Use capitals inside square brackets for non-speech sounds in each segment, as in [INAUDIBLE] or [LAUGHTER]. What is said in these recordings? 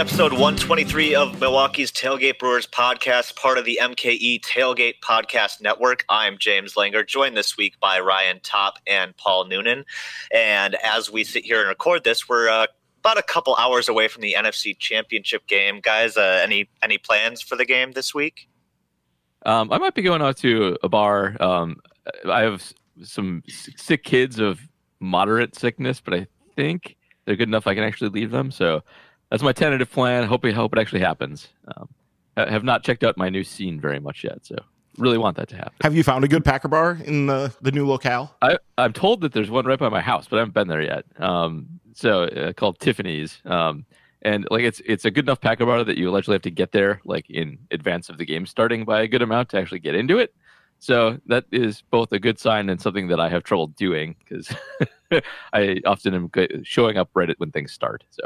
episode 123 of Milwaukee's Tailgate Brewers podcast, part of the MKE Tailgate Podcast Network. I'm James Langer, joined this week by Ryan Top and Paul Noonan. And as we sit here and record this, we're uh, about a couple hours away from the NFC Championship game. Guys, uh, any any plans for the game this week? Um, I might be going out to a bar. Um, I have some sick kids of moderate sickness, but I think they're good enough I can actually leave them. So that's my tentative plan. Hope I hope it actually happens. Um, I have not checked out my new scene very much yet, so really want that to happen. Have you found a good Packer bar in the the new locale? I I'm told that there's one right by my house, but I haven't been there yet. Um, so uh, called Tiffany's. Um, and like it's it's a good enough Packer bar that you allegedly have to get there like in advance of the game starting by a good amount to actually get into it. So that is both a good sign and something that I have trouble doing because [LAUGHS] I often am showing up right when things start. So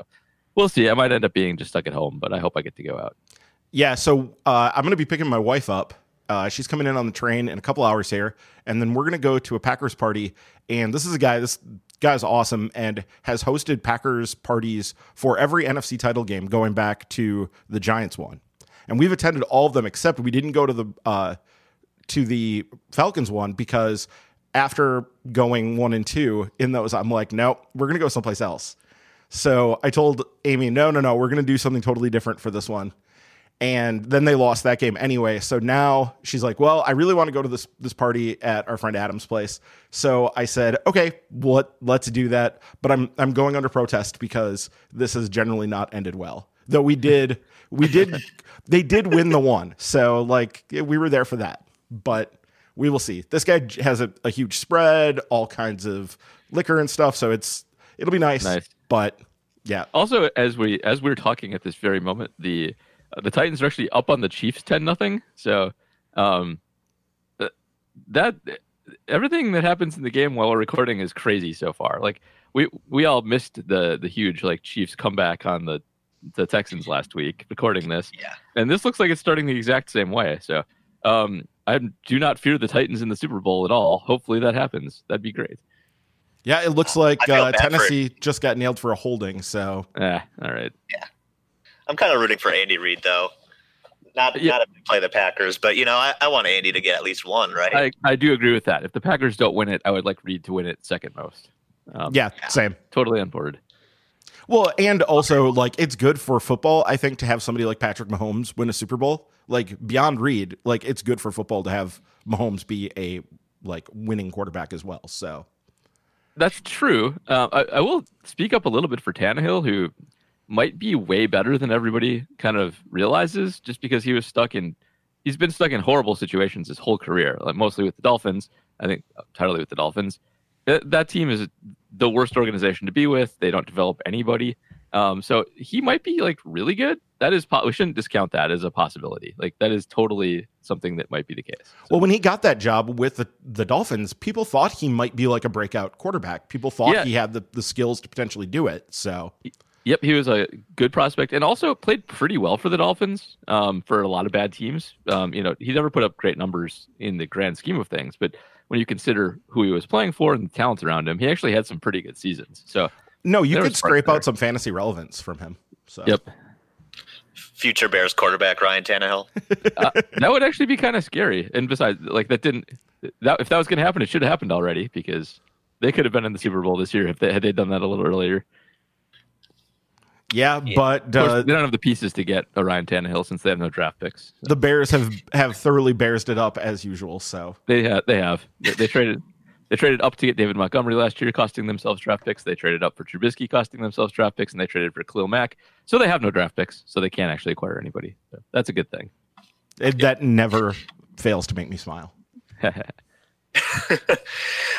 we'll see. I might end up being just stuck at home, but I hope I get to go out. Yeah, so uh, I'm going to be picking my wife up. Uh, she's coming in on the train in a couple hours here, and then we're going to go to a Packers party. And this is a guy. This guy's awesome and has hosted Packers parties for every NFC title game going back to the Giants one. And we've attended all of them except we didn't go to the uh, to the Falcons one because after going one and two in those, I'm like, no, we're gonna go someplace else. So I told Amy, no, no, no, we're going to do something totally different for this one. And then they lost that game anyway. So now she's like, well, I really want to go to this this party at our friend Adam's place. So I said, okay, what let's do that. But I'm I'm going under protest because this has generally not ended well. Though we did we did [LAUGHS] they did win the one. So like we were there for that. But we will see. This guy has a, a huge spread, all kinds of liquor and stuff. So it's it'll be nice. Nice. But yeah. Also, as we as we're talking at this very moment, the uh, the Titans are actually up on the Chiefs ten nothing. So, um, that everything that happens in the game while we're recording is crazy so far. Like we we all missed the the huge like Chiefs comeback on the the Texans last week recording this. Yeah. And this looks like it's starting the exact same way. So, um, I do not fear the Titans in the Super Bowl at all. Hopefully that happens. That'd be great. Yeah, it looks like uh, Tennessee just got nailed for a holding. So yeah, all right. Yeah, I'm kind of rooting for Andy Reid though. Not yeah. not to play the Packers, but you know I, I want Andy to get at least one, right? I, I do agree with that. If the Packers don't win it, I would like Reid to win it second most. Um, yeah, same. Totally on board. Well, and also like it's good for football. I think to have somebody like Patrick Mahomes win a Super Bowl, like beyond Reid, like it's good for football to have Mahomes be a like winning quarterback as well. So that's true. Uh, I, I, will speak up a little bit for Tannehill, who might be way better than everybody kind of realizes, just because he was stuck in. He's been stuck in horrible situations his whole career, like mostly with the Dolphins. I think entirely with the Dolphins. That, that team is the worst organization to be with. They don't develop anybody. Um, so he might be like really good. That is, po- we shouldn't discount that as a possibility. Like that is totally something that might be the case. So. Well, when he got that job with the, the Dolphins, people thought he might be like a breakout quarterback. People thought yeah. he had the, the skills to potentially do it. So, yep, he was a good prospect and also played pretty well for the Dolphins um, for a lot of bad teams. Um, you know, he never put up great numbers in the grand scheme of things, but when you consider who he was playing for and the talent around him, he actually had some pretty good seasons. So, no, you could scrape out some fantasy relevance from him. So. Yep. Future Bears quarterback Ryan Tannehill. [LAUGHS] uh, that would actually be kind of scary. And besides, like that didn't that if that was going to happen, it should have happened already because they could have been in the Super Bowl this year if they had they done that a little earlier. Yeah, yeah. but uh, they don't have the pieces to get a Ryan Tannehill since they have no draft picks. So. The Bears have have thoroughly bearsed it up as usual. So they have they have they, they traded they traded up to get David Montgomery last year, costing themselves draft picks. They traded up for Trubisky, costing themselves draft picks, and they traded for Khalil Mack. So they have no draft picks, so they can't actually acquire anybody. So that's a good thing. It, that never fails to make me smile. [LAUGHS]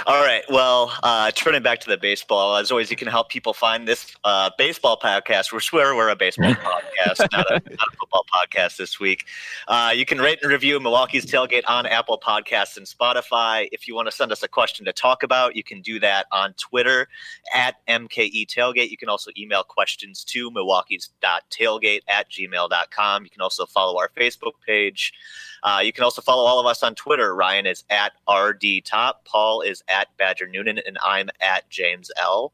All right. Well, uh, turning back to the baseball, as always, you can help people find this uh, baseball podcast. We swear we're a baseball podcast, not a, not a, football podcast this week. Uh, you can rate and review Milwaukee's Tailgate on Apple Podcasts and Spotify. If you want to send us a question to talk about, you can do that on Twitter at MKE Tailgate. You can also email questions to Milwaukee's.tailgate at gmail.com. You can also follow our Facebook page. Uh, you can also follow all of us on Twitter. Ryan is at RDTop, Paul is at Badger Noonan, and I'm at James L.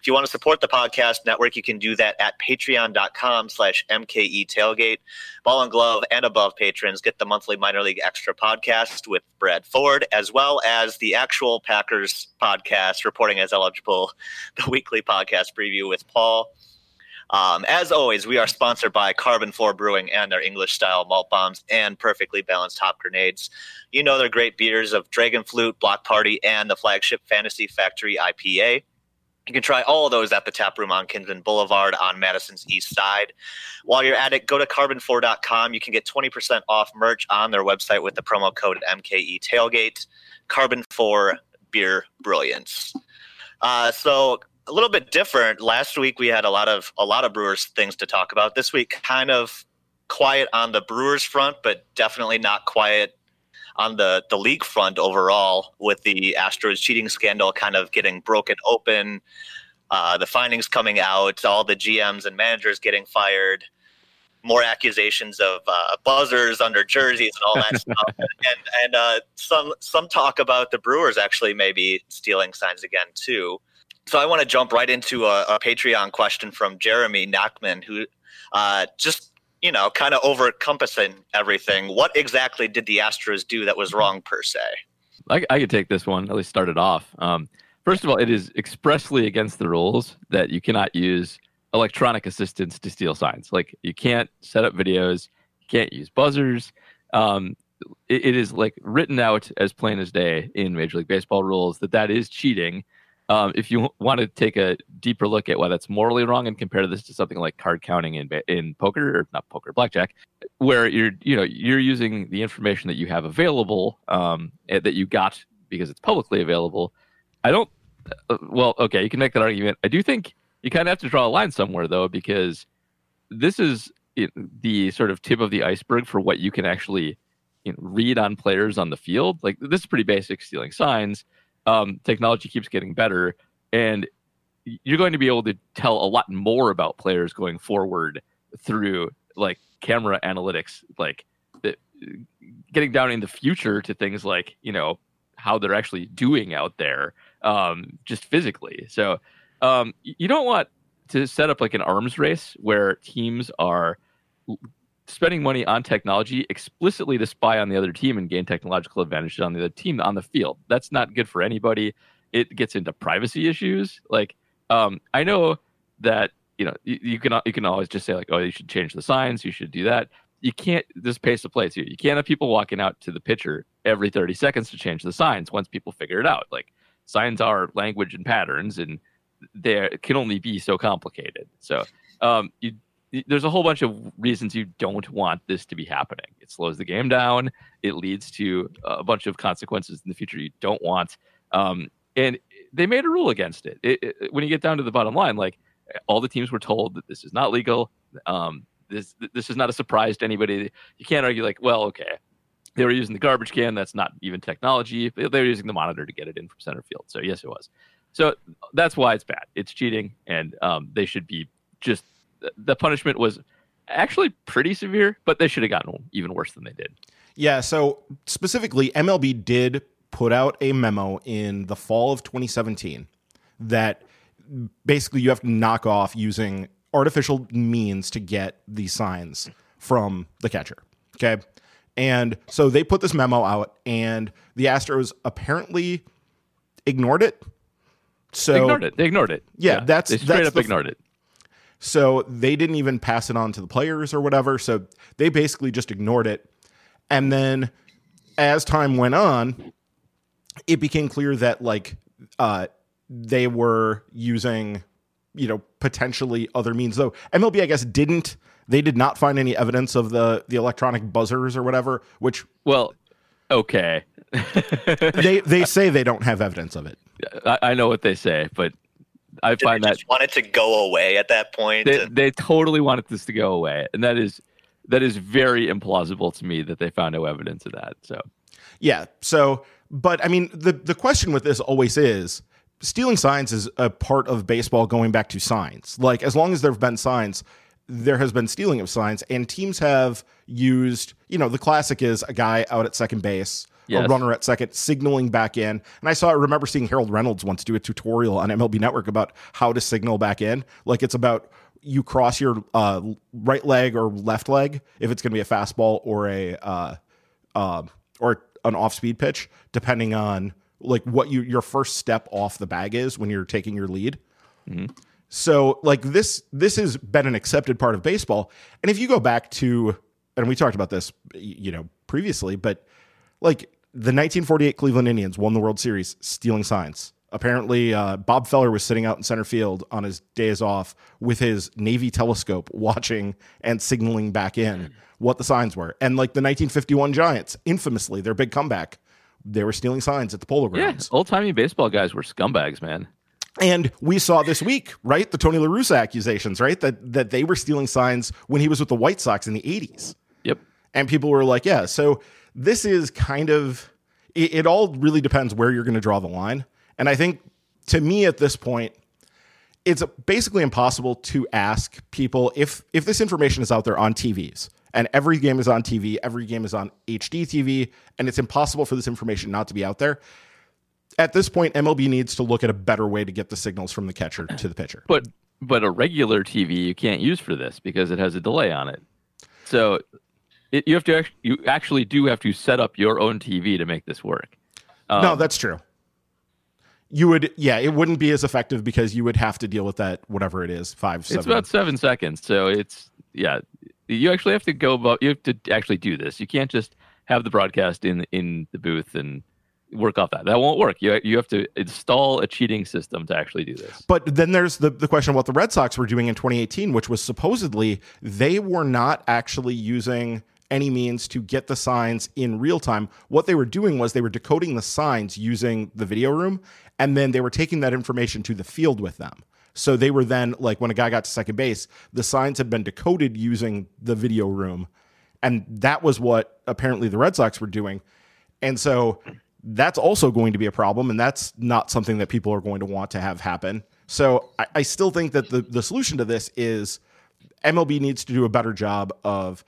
If you want to support the podcast network, you can do that at patreon.com slash MKE tailgate. Ball and glove and above patrons get the monthly minor league extra podcast with Brad Ford, as well as the actual Packers podcast, reporting as eligible, [LAUGHS] the weekly podcast preview with Paul. Um, as always, we are sponsored by Karben4 Brewing and their English style malt bombs and perfectly balanced hop grenades. You know their great beers of Dragon Flute, Block Party, and the flagship Fantasy Factory IPA. You can try all of those at the tap room on Kinsman Boulevard on Madison's east side. While you're at it, go to karben4.com. You can get 20% off merch on their website with the promo code MKE Tailgate. Karben4 Beer Brilliance. Uh, so a little bit different. Last week we had a lot of a lot of Brewers things to talk about. This week kind of quiet on the Brewers front, but definitely not quiet on the the league front overall, with the Astros cheating scandal kind of getting broken open, uh, the findings coming out, all the GMs and managers getting fired, more accusations of uh, buzzers under jerseys and all that [LAUGHS] stuff, and and uh, some some talk about the Brewers actually maybe stealing signs again too. So I want to jump right into a, a Patreon question from Jeremy Nachman, who uh, just you know, kind of over encompassing everything. What exactly did the Astros do that was wrong per se? I, I could take this one, at least start it off. Um, first of all, it is expressly against the rules that you cannot use electronic assistance to steal signs. Like you can't set up videos, you can't use buzzers. Um, it, it is like written out as plain as day in Major League Baseball rules that that is cheating um, if you want to take a deeper look at why that's morally wrong and compare this to something like card counting in in poker or not poker blackjack, where you're you know you're using the information that you have available um, eh, that you got because it's publicly available. I don't. Uh, well, okay, you can make that argument. I do think you kind of have to draw a line somewhere though, because this is the sort of tip of the iceberg for what you can actually you know, read on players on the field. Like this is pretty basic stealing signs um, technology keeps getting better, and you're going to be able to tell a lot more about players going forward through like camera analytics, like getting down in the future to things like you know how they're actually doing out there, um, just physically. So um, you don't want to set up like an arms race where teams are spending money on technology explicitly to spy on the other team and gain technological advantages on the other team on the field. That's not good for anybody. It gets into privacy issues. Like, um, I know that you know you, you, can you can always just say like, oh, you should change the signs, you should do that. You can't this pace of play too. You can't have people walking out to the pitcher every 30 seconds to change the signs once people figure it out. Like signs are language and patterns, and they can only be so complicated. So um, you there's a whole bunch of reasons you don't want this to be happening. It slows the game down. It leads to a bunch of consequences in the future you don't want. Um, and they made a rule against it. It, it. When you get down to the bottom line, like all the teams were told that this is not legal. Um, this this is not a surprise to anybody. You can't argue like, well, okay, they were using the garbage can. That's not even technology. They were using the monitor to get it in from center field. So yes, it was. So that's why it's bad. It's cheating, and um, they should be just the punishment was actually pretty severe, but they should have gotten even worse than they did. Yeah. So specifically, MLB did put out a memo in the fall of 2017 that basically you have to knock off using artificial means to get these signs from the catcher. Okay. And so they put this memo out, and the Astros apparently ignored it. So they ignored it. They ignored it. Yeah, yeah that's they straight that's up the, ignored it. So they didn't even pass it on to the players or whatever. So they basically just ignored it. And then as time went on, it became clear that like uh, they were using, you know, potentially other means. Though MLB, I guess, didn't they did not find any evidence of the the electronic buzzers or whatever. Which well, okay, they they [LAUGHS] say they don't have evidence of it. I, I know what they say, but I Did find that wanted to go away at that point. They, they totally wanted this to go away, and that is that is very implausible to me that they found no evidence of that. So, yeah. So, but I mean, the the question with this always is stealing signs is a part of baseball going back to signs. Like as long as there have been signs, there has been stealing of signs, and teams have used. You know, the classic is a guy out at second base Yes. a runner at second, signaling back in. And I saw, I remember seeing Harold Reynolds once do a tutorial on MLB Network about how to signal back in. Like it's about you cross your uh, right leg or left leg if it's going to be a fastball or a uh, uh, or an off speed pitch, depending on like what you your first step off the bag is when you're taking your lead. So like this this has been an accepted part of baseball. And if you go back to and we talked about this you know previously, but like the 1948 Cleveland Indians won the World Series stealing signs. Apparently, uh, Bob Feller was sitting out in center field on his days off with his Navy telescope, [LAUGHS] watching and signaling back in what the signs were. And like the 1951 Giants, infamously, their big comeback, they were stealing signs at the Polo Grounds. Yeah, old timey baseball guys were scumbags, man. And we saw this week, right, the Tony La Russa accusations, right, that that they were stealing signs when he was with the White Sox in the 80s. Yep. And people were like, yeah, so this is kind of, it, it all really depends where you're going to draw the line. And I think to me at this point, it's basically impossible to ask people if if this information is out there on TVs and every game is on TV, every game is on HD TV, and it's impossible for this information not to be out there. At this point, MLB needs to look at a better way to get the signals from the catcher to the pitcher. But but a regular TV you can't use for this because it has a delay on it. So it, you have to act- you actually do have to set up your own TV to make this work. Um, no, that's true. You would, yeah, it wouldn't be as effective because you would have to deal with that, whatever it is, five, seven. it's about seven seconds. So it's yeah, you actually have to go about. You have to actually do this. You can't just have the broadcast in in the booth and work off that. That won't work. You you have to install a cheating system to actually do this. But then there's the, the question of what the Red Sox were doing in 2018, which was supposedly they were not actually using any means to get the signs in real time. What they were doing was they were decoding the signs using the video room, and then they were taking that information to the field with them. So they were then like when a guy got to second base, the signs had been decoded using the video room. And that was what apparently the Red Sox were doing. And so that's also going to be a problem. And that's not something that people are going to want to have happen. So I, I still think that the, the solution to this is MLB needs to do a better job of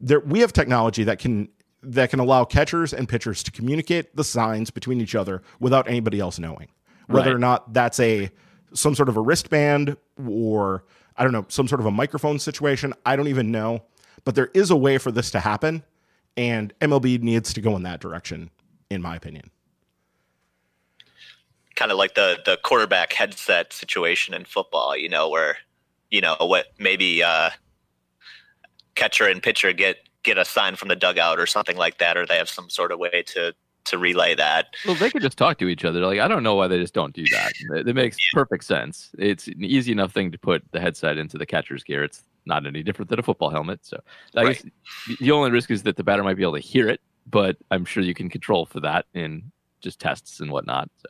there. We have technology that can that can allow catchers and pitchers to communicate the signs between each other without anybody else knowing. Whether or not that's a some sort of a wristband or I don't know, some sort of a microphone situation, I don't even know. But there is a way for this to happen, and MLB needs to go in that direction, in my opinion. kind of like the the quarterback headset situation in football, you know, where you know what maybe uh, catcher and pitcher get get a sign from the dugout or something like that, or they have some sort of way to to relay that. Well, they could just talk to each other. Like I don't know why they just don't do that. It, it makes perfect sense. It's an easy enough thing to put the headset into the catcher's gear. It's not any different than a football helmet. So I Right. guess the- the only risk is that the batter might be able to hear it, but I'm sure you can control for that in just tests and whatnot. So,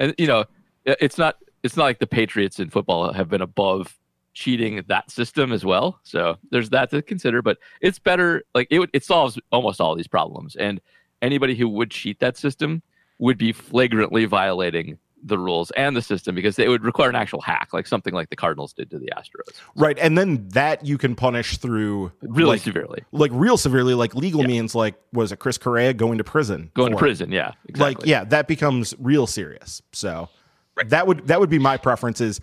and you know, it's not it's not like the Patriots in football have been above cheating that system as well. So there's that to consider. But it's better. Like it it solves almost all these problems. And anybody who would cheat that system would be flagrantly violating the rules and the system because it would require an actual hack, like something like the Cardinals did to the Astros, Right. And then that you can punish through really like, severely. like real severely, like legal Yeah. means like was it Chris Correa going to prison? Going to it? prison, yeah, exactly. Like, yeah, that becomes real serious. So Right. that would that would be my preference is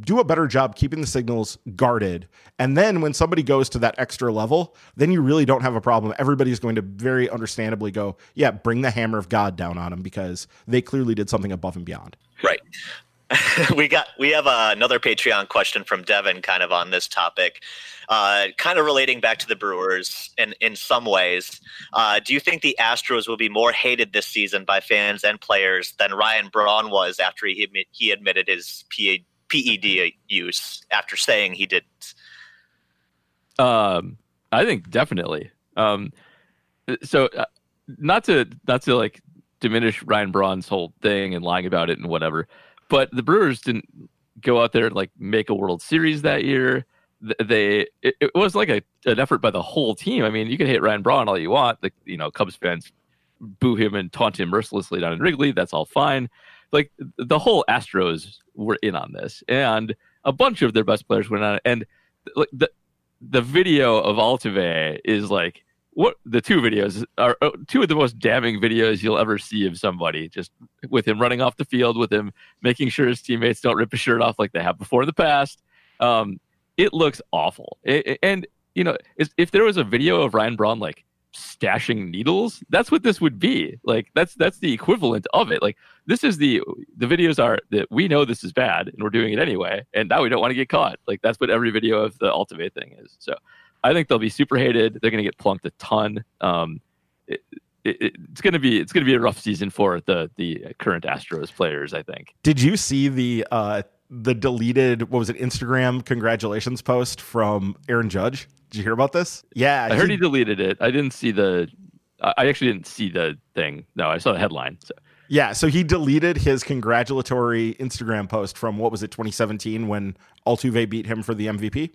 do a better job keeping the signals guarded. And then when somebody goes to that extra level, then you really don't have a problem. Everybody's going to very understandably go, yeah, bring the hammer of God down on them because they clearly did something above and beyond. Right. [LAUGHS] we got we have uh, another Patreon question from Devin, kind of on this topic, uh, kind of relating back to the Brewers in in some ways. Uh, do you think the Astros will be more hated this season by fans and players than Ryan Braun was after he he admitted his PA, PED use after saying he didn't? Um, I think definitely. Um, so uh, not to not to like diminish Ryan Braun's whole thing and lying about it and whatever, but the Brewers didn't go out there and like make a World Series that year. They it, it was like a an effort by the whole team. I mean, you can hate Ryan Braun all you want. The you know Cubs fans boo him and taunt him mercilessly down in Wrigley. That's all fine. Like the whole Astros were in on this, and a bunch of their best players went on. And like the the video of Altuve is like what the two videos are uh, two of the most damning videos you'll ever see of somebody. Just with him running off the field, with him making sure his teammates don't rip his shirt off like they have before in the past. Um, it looks awful. It, and you know, if there was a video of Ryan Braun like stashing needles, that's what this would be. Like that's that's the equivalent of it. Like this is the the videos are that we know this is bad and we're doing it anyway, and now we don't want to get caught. Like that's what every video of the Altuve thing is. So I think they'll be super hated. They're going to get plunked a ton. Um, it, it, it's going to be it's going to be a rough season for the the current Astros players. I think. Did you see the uh, the deleted what was it Instagram congratulations post from Aaron Judge? Did you hear about this? Yeah, I heard he, he deleted it. I didn't see the. I actually didn't see the thing. No, I saw the headline. So. Yeah, so he deleted his congratulatory Instagram post from what was it 2017 when Altuve beat him for the MVP.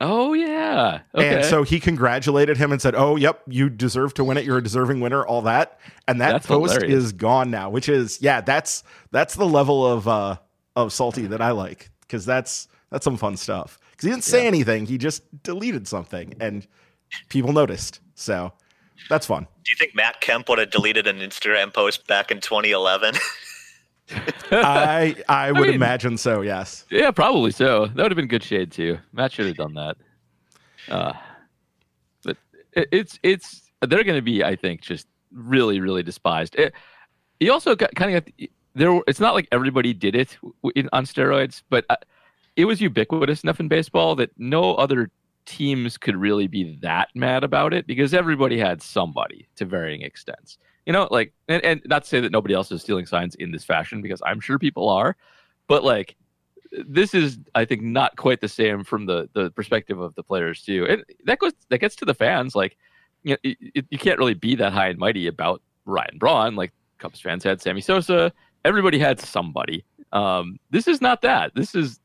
Oh yeah. Okay. And so he congratulated him and said, "Oh, yep, you deserve to win it. You're a deserving winner." All that, and that that's post hilarious. is gone now. Which is, yeah, that's that's the level of uh of salty that I like because that's that's some fun stuff. Because he didn't say yeah. anything, he just deleted something, and people noticed. So that's fun. Do you think Matt Kemp would have deleted an Instagram post back in 2011? [LAUGHS] I [LAUGHS] I would I mean, imagine so. Yes. Yeah, probably so. That would have been good shade too. Matt should have done that. Uh, but it, it's it's they're going to be, I think, just really really despised. It, he also got kind of got there. It's not like everybody did it in, on steroids, but uh, it was ubiquitous enough in baseball that no other teams could really be that mad about it because everybody had somebody to varying extents you know like and, and not to say that nobody else is stealing signs in this fashion because i'm sure people are but like this is i think not quite the same from the the perspective of the players too and that goes that gets to the fans like you know it, it, you can't really be that high and mighty about ryan braun like cubs fans had sammy sosa everybody had somebody um this is not that this is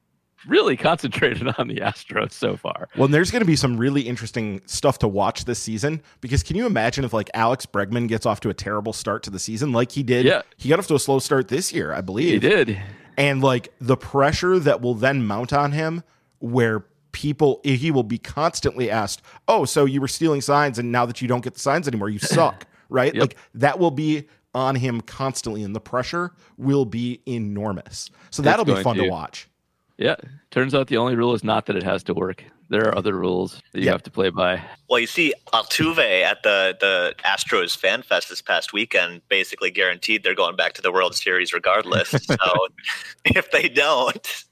really concentrated [LAUGHS] on the Astros so far. Well, there's going to be some really interesting stuff to watch this season because can you imagine if like Alex Bregman gets off to a terrible start to the season like he did? Yeah. He got off to a slow start this year, I believe. He did. And like the pressure that will then mount on him where people he will be constantly asked, "Oh, so you were stealing signs and now that you don't get the signs anymore, you [LAUGHS] suck." right? Yep. Like that will be on him constantly and the pressure will be enormous. So that'll be fun to, to watch. Yeah. Turns out the only rule is not that it has to work. There are other rules that you yep. have to play by. Well, you see, Altuve at the the Astros Fan Fest this past weekend basically guaranteed they're going back to the World Series regardless. [LAUGHS] so if they don't,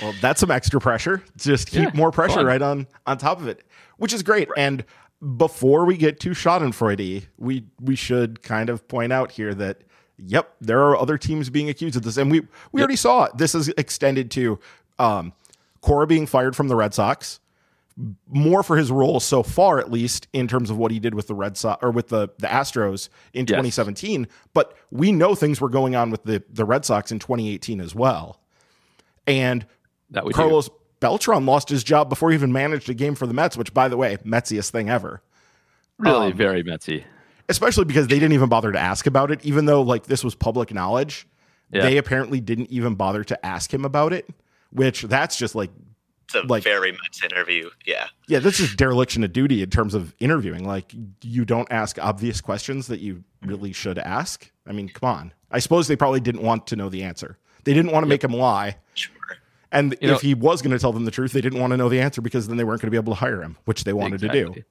well, that's some extra pressure. Just keep yeah, more pressure fun. right on on top of it, which is great. Right. And before we get too Schadenfreude, we we should kind of point out here that yep, there are other teams being accused of this, and we we yep. already saw it. This is extended to um, Cora being fired from the Red Sox, more for his role so far, at least in terms of what he did with the Red Sox or with the the Astros in yes. 2017. But we know things were going on with the the Red Sox in 2018 as well, and that Carlos do. Beltran lost his job before he even managed a game for the Mets, which, by the way, Metsiest thing ever. Really, um, very Metsy. Especially because they didn't even bother to ask about it, even though like this was public knowledge. Yeah. They apparently didn't even bother to ask him about it which that's just like it's a like, very much interview. Yeah. Yeah, this is dereliction of duty in terms of interviewing. Like you don't ask obvious questions that you really should ask. I mean, come on. I suppose they probably didn't want to know the answer. They didn't want to yep. make him lie. Sure. And you if know, he was going to tell them the truth, they didn't want to know the answer because then they weren't going to be able to hire him, which they wanted exactly. to do.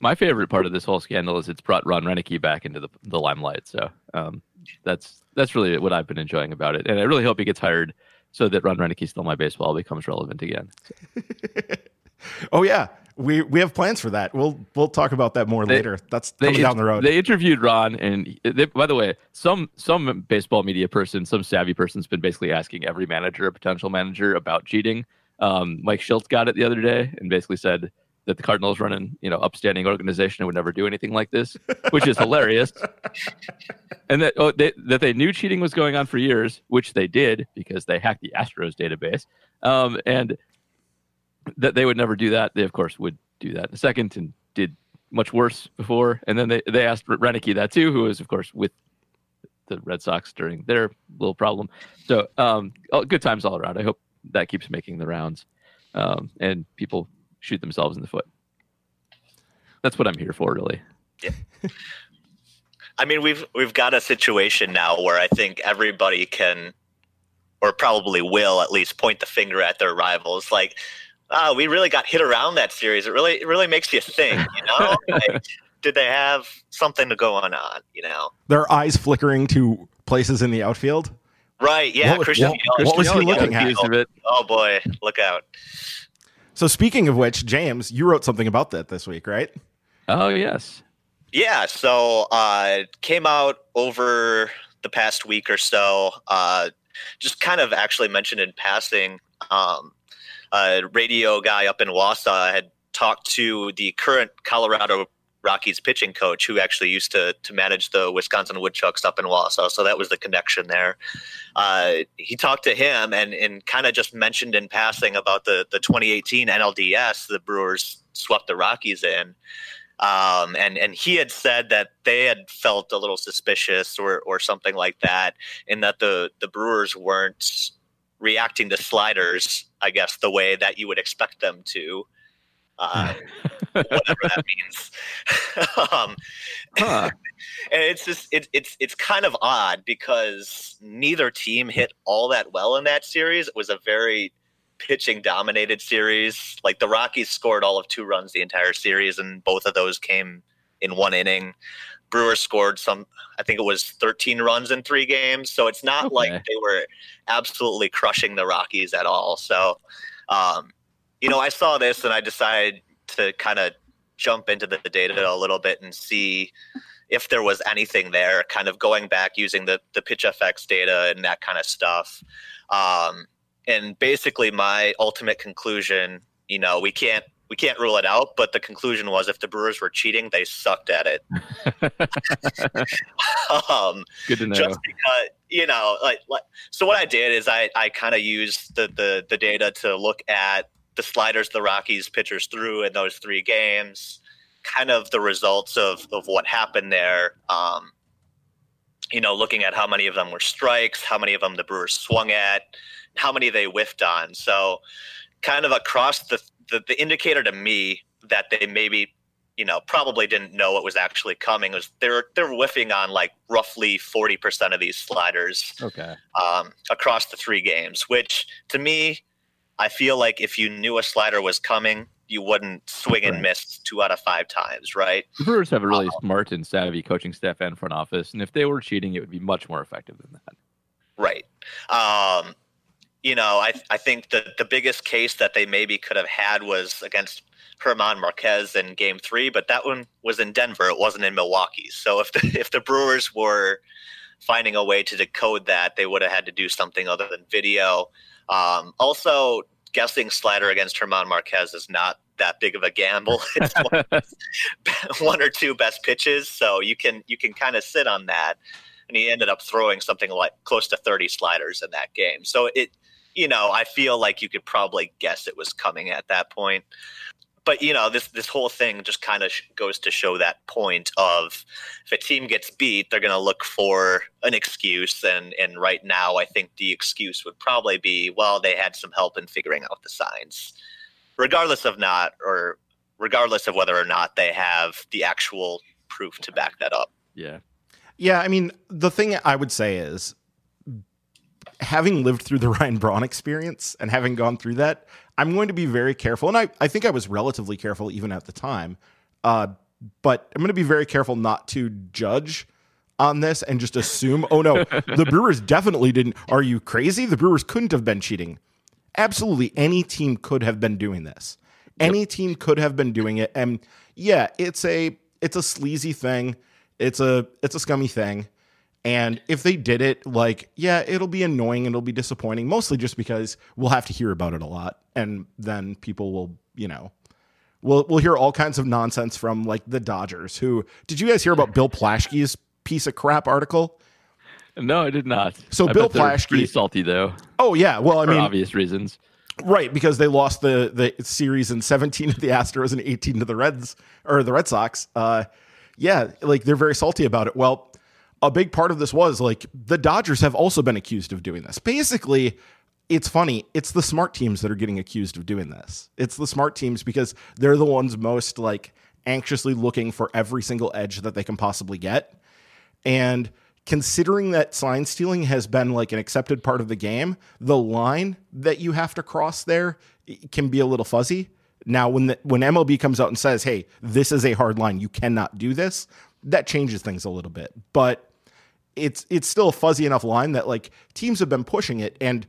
My favorite part of this whole scandal is it's brought Ron Roenicke back into the, the limelight. So um, that's that's really what I've been enjoying about it, and I really hope he gets hired so that Ron Roenicke Still My Baseball becomes relevant again. [LAUGHS] oh yeah, we we have plans for that. We'll we'll talk about that more they, later. That's coming they, down the road. They interviewed Ron, and they, by the way, some some baseball media person, some savvy person's been basically asking every manager, a potential manager, about cheating. Um, Mike Shildt got it the other day and basically said that the Cardinals run an you know upstanding organization and would never do anything like this, which is hilarious. [LAUGHS] And that oh, they, that they knew cheating was going on for years, which they did because they hacked the Astros database, um, and that they would never do that. They of course would do that in a second and did much worse before. And then they they asked Roenicke that too, who was of course with the Red Sox during their little problem. So um, good times all around. I hope that keeps making the rounds, um, and people shoot themselves in the foot. that's what I'm here for, really. Yeah. I mean, we've we've got a situation now where I think everybody can, or probably will, at least point the finger at their rivals. Like, oh, we really got hit around that series. It really it really makes you think, you know. [LAUGHS] like, did they have something to go on on? You know, their eyes flickering to places in the outfield. Right. Yeah. What, Christian. what, what was he looking at? Oh boy, look out. So speaking of which, James, you wrote something about that this week, right? Oh yes. Yeah. So uh, came out over the past week or so. Uh, just kind of actually mentioned in passing. Um, a radio guy up in Wausau had talked to the current Colorado Rockies pitching coach who actually used to to manage the Wisconsin Woodchucks up in Wausau. So that was the connection there. Uh, he talked to him and and kind of just mentioned in passing about the the 2018 NLDS the Brewers swept the Rockies in. Um, and and he had said that they had felt a little suspicious or or something like that, in that the the Brewers weren't reacting to sliders, I guess, the way that you would expect them to uh, [LAUGHS] whatever that means. [LAUGHS] um, huh. [LAUGHS] and it's just it, it's it's kind of odd because neither team hit all that well in that series. It was a very pitching dominated series. Like the Rockies scored all of two runs the entire series, and both of those came in one inning. Brewers scored some, I think it was 13 runs in three games. So it's not okay. like they were absolutely crushing the Rockies at all. So, um, you know, I saw this and I decided to kind of jump into the data a little bit and see if there was anything there, kind of going back using the, the PitchFX data and that kind of stuff. Um, and basically, my ultimate conclusion, you know, we can't we can't rule it out, but the conclusion was if the Brewers were cheating, they sucked at it. [LAUGHS] um, Good to know. Just because, you know, like, like so what I did is I, I kind of used the, the, the data to look at the sliders the Rockies pitchers threw in those three games, kind of the results of, of what happened there. Um, you know, looking at how many of them were strikes, how many of them the Brewers swung at, how many they whiffed on. So, kind of across the, the, the indicator to me that they maybe you know probably didn't know what was actually coming was they're they're whiffing on like roughly 40% of these sliders okay um, across the three games which to me I feel like if you knew a slider was coming, you wouldn't swing and miss two out of five times, right? The Brewers have a really uh, smart and savvy coaching staff and front office, and if they were cheating, it would be much more effective than that. Right. Um, you know, I I think the the biggest case that they maybe could have had was against Germán Márquez in Game Three, but that one was in Denver. It wasn't in Milwaukee. So if the if the Brewers were finding a way to decode that, they would have had to do something other than video. Um, also, guessing slider against Germán Márquez is not that big of a gamble. [LAUGHS] It's one, [LAUGHS] one or two best pitches, so you can you can kind of sit on that. And he ended up throwing something like close to 30 sliders in that game. So it, you know, I feel like you could probably guess it was coming at that point. But you know this this whole thing just kind of sh- goes to show that point of if a team gets beat they're going to look for an excuse. And and right now i think the excuse would probably be well they had some help in figuring out the signs. Regardless of not or regardless of whether or not they have the actual proof to back that up. Yeah. Yeah i mean the thing i would say is having lived through the [LAUGHS] Ryan Braun experience and having gone through that, I'm going to be very careful. And I, I think I was relatively careful even at the time. Uh, but I'm going to be very careful not to judge on this and just assume, oh no, [LAUGHS] the Brewers definitely didn't. Are you crazy? The Brewers couldn't have been cheating. Absolutely, any team could have been doing this. Any team could have been doing it. And yeah, it's a it's a sleazy thing. It's a it's a scummy thing. And if they did it, like, yeah, it'll be annoying and it'll be disappointing, mostly just because we'll have to hear about it a lot. And then people will, you know, we'll, we'll hear all kinds of nonsense from like the Dodgers, who did you guys hear about Bill Plaschke's piece of crap article? No, I did not. So I Bill Plaschke, pretty salty though. Oh yeah, well, I for mean, obvious reasons, right? Because they lost the the series in 17 to the Astros and 18 to the Reds or the Red Sox. Uh, yeah, like they're very salty about it. Well, a big part of this was like the Dodgers have also been accused of doing this. Basically, it's funny. It's the smart teams that are getting accused of doing this. It's the smart teams because they're the ones most like anxiously looking for every single edge that they can possibly get. And considering that sign stealing has been like an accepted part of the game, the line that you have to cross there can be a little fuzzy. Now, when the, when MLB comes out and says, "Hey, this is a hard line. You cannot do this," that changes things a little bit. But it's it's still a fuzzy enough line that like teams have been pushing it and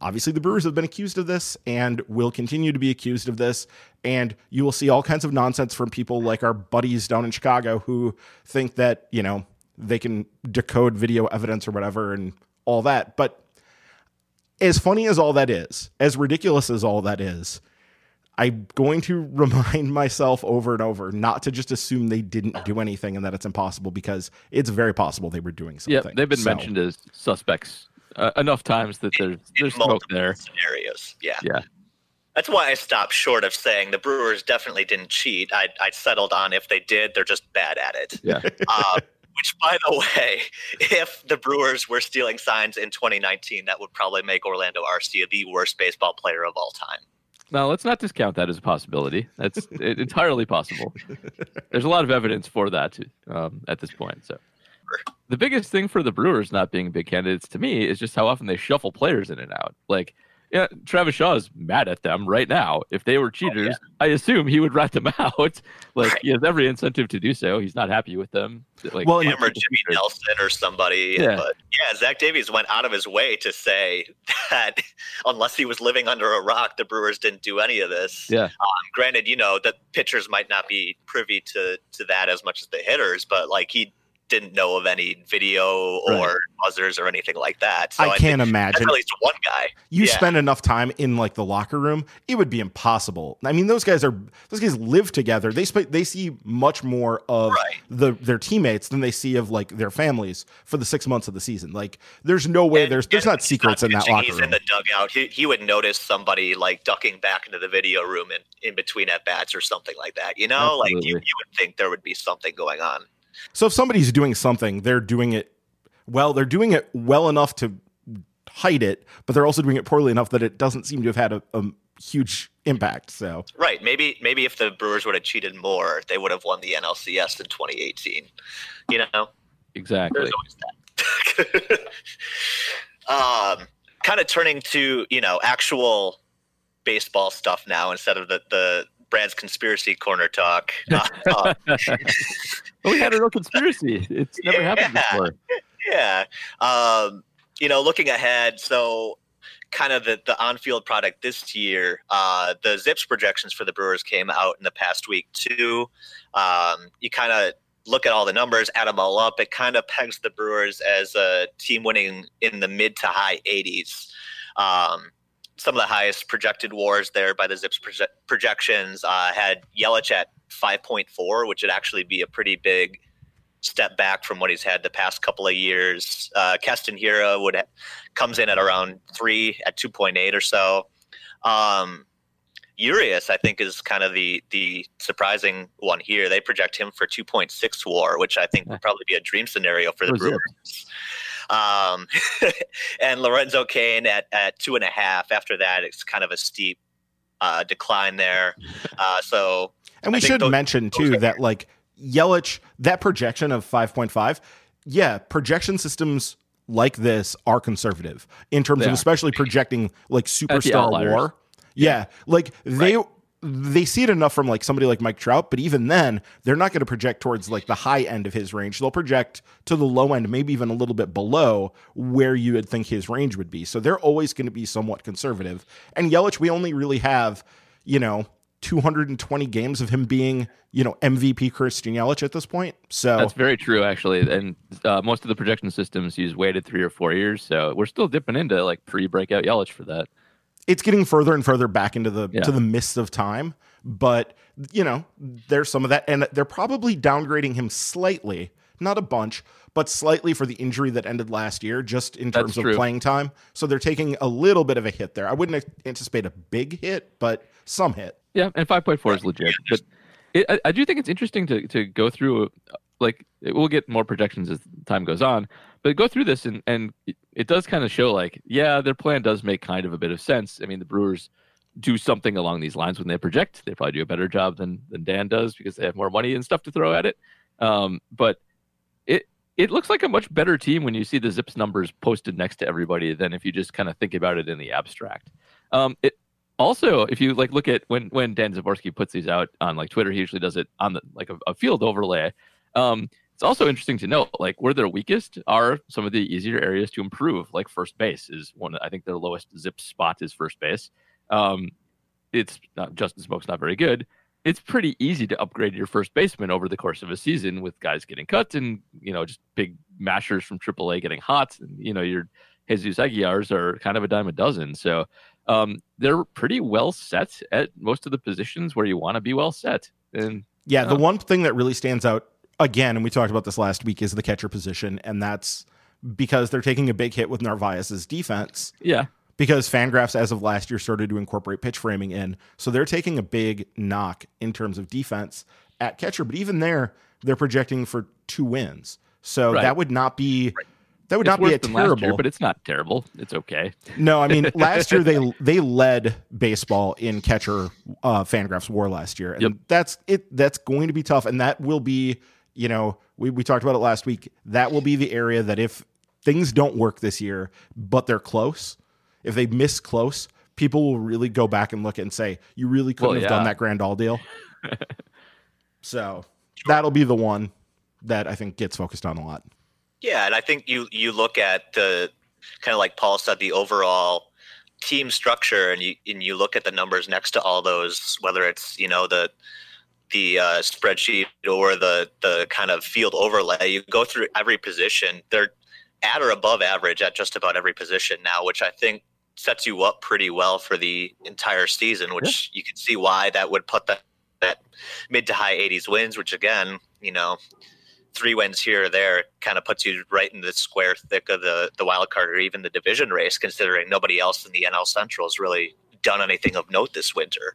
obviously the Brewers have been accused of this and will continue to be accused of this and you will see all kinds of nonsense from people like our buddies down in Chicago who think that, you know, they can decode video evidence or whatever and all that. But as funny as all that is, as ridiculous as all that is, I'm going to [LAUGHS] remind myself over and over not to just assume they didn't do anything and that it's impossible because it's very possible they were doing something. Yeah, they've been so, mentioned as suspects uh, enough times that there's there's smoke there. Scenarios, yeah, yeah. That's why I stopped short of saying the Brewers definitely didn't cheat. I I settled on if they did, they're just bad at it. Yeah. Uh, [LAUGHS] which, by the way, [LAUGHS] if the Brewers were stealing signs in 2019, that would probably make Orlando Arcia the worst baseball player of all time. Now, let's not discount that as a possibility. That's [LAUGHS] entirely possible. There's a lot of evidence for that um, at this point. So, the biggest thing for the Brewers not being big candidates to me is just how often they shuffle players in and out. Like, yeah, Travis Shaw is mad at them right now. If they were cheaters, oh, yeah. I assume he would [LAUGHS] rat them out. [LAUGHS] like right. he has every incentive to do so. He's not happy with them. Like, well, him or Jimmy Nelson or somebody. Yeah. But yeah, Zach Davies went out of his way to say [LAUGHS] that unless he was living under a rock, the Brewers didn't do any of this. Yeah. Um, granted, you know that pitchers might not be privy to to that as much as the hitters, but like he didn't know of any video or right. buzzers or anything like that. So I, I can't imagine. At least one guy. You yeah. spend enough time in like the locker room, it would be impossible. I mean, those guys are those guys live together. They sp- they see much more of right. the their teammates than they see of like their families for the six months of the season. Like, there's no way and, there's there's not secrets not in that locker he's room. in the dugout. He, he would notice somebody like ducking back into the video room in, in between at bats or something like that. You know, Absolutely. like you, you would think there would be something going on. So if somebody's doing something, they're doing it well, they're doing it well enough to hide it, but they're also doing it poorly enough that it doesn't seem to have had a, a huge impact. So right, maybe maybe if the Brewers would have cheated more, they would have won the NLCS in 2018. You know, exactly. [LAUGHS] um, kind of turning to you know actual baseball stuff now instead of the the Brad's conspiracy corner talk. [LAUGHS] Uh, [LAUGHS] we had a real conspiracy. It's never yeah, happened before. Yeah. Um, you know, looking ahead, so kind of the, the on-field product this year, uh, the ZiPS projections for the Brewers came out in the past week too. Um, you kind of look at all the numbers, add them all up. It kind of pegs the Brewers as a team winning in the mid to high 80s. Um, some of the highest projected WARs there by the ZiPS proje- projections uh, had Yelich at 5.4, which would actually be a pretty big step back from what he's had the past couple of years. Uh, Keston Hiura would ha- comes in at around three at 2.8 or so. Um, Urias, I think, is kind of the the surprising one here. They project him for 2.6 WAR, which I think would probably be a dream scenario for the Brewers. Um, [LAUGHS] and Lorenzo Cain at, at two and a half. After that, it's kind of a steep uh, decline there. [LAUGHS] Uh, so, and we should those, mention too that like Yelich, that projection of five point five, yeah, projection systems like this are conservative in terms of especially projecting like superstar WAR. Yeah, yeah. like they right they see it enough from like somebody like Mike Trout, but even then, they're not going to project towards like the high end of his range. They'll project to the low end, maybe even a little bit below where you would think his range would be. So they're always going to be somewhat conservative. And Yelich, we only really have, you know, 220 games of him being, you know, MVP Christian Yelich at this point. So that's very true, actually. And uh, most of the projection systems use weighted three or four years. So we're still dipping into like pre breakout Yelich for that it's getting further and further back into the yeah. to the mists of time. But you know, there's some of that, and they're probably downgrading him slightly, not a bunch, but slightly for the injury that ended last year, just in terms of playing time. So they're taking a little bit of a hit there. I wouldn't anticipate a big hit, but some hit. Yeah, and five point four is legit, but. It, I, I, do think it's interesting to, to go through like we'll get more projections as time goes on but go through this and and it does kind of show like yeah their plan does make kind of a bit of sense i mean the brewers do something along these lines when they project. They probably do a better job than than Dan does because they have more money and stuff to throw at it. Um, but it it looks like a much better team when you see the ZiPS numbers posted next to everybody than if you just kind of think about it in the abstract. Um, it also, if you like look at when when Dan Szymborski puts these out on like Twitter, he usually does it on the like a, a field overlay. Um, it's also interesting to note, like where they're weakest are some of the easier areas to improve. Like first base is one. I think their lowest ZiPS spot is first base. Um, it's not Justin Smoak's not very good. It's pretty easy to upgrade your first baseman over the course of a season with guys getting cut and you know just big mashers from AAA getting hot. And you know your Jesus Aguilars are kind of a dime a dozen. So um, they're pretty well set at most of the positions where you want to be well set. And yeah, the um, one thing that really stands out again, and we talked about this last week, is the catcher position, and that's because they're taking a big hit with Narvaez's defense. Yeah. Because Fangraphs, as of last year, started to incorporate pitch framing in. So they're taking a big knock in terms of defense at catcher. But even there, they're projecting for two wins. So right. that would not be right. That would it's not be a terrible, year, but it's not terrible. It's okay. No, I mean last year they [LAUGHS] they led baseball in catcher uh, Fangraphs WAR last year, and yep. that's it. That's going to be tough, and that will be you know we we talked about it last week. That will be the area that if things don't work this year, but they're close, if they miss close, people will really go back and look and say you really couldn't well, have yeah. done that Grandal deal. [LAUGHS] so that'll be the one that I think gets focused on a lot. Yeah, and I think you you look at the kind of like Paul said, the overall team structure, and you and you look at the numbers next to all those, whether it's you know the the uh, spreadsheet or the the kind of field overlay. You go through every position; they're at or above average at just about every position now, which I think sets you up pretty well for the entire season. Which yeah. you can see why that would put that that mid to high 80s wins, which again, you know, three wins here or there kind of puts you right in the square thick of the the wild card or even the division race, considering nobody else in the NL Central has really done anything of note this winter.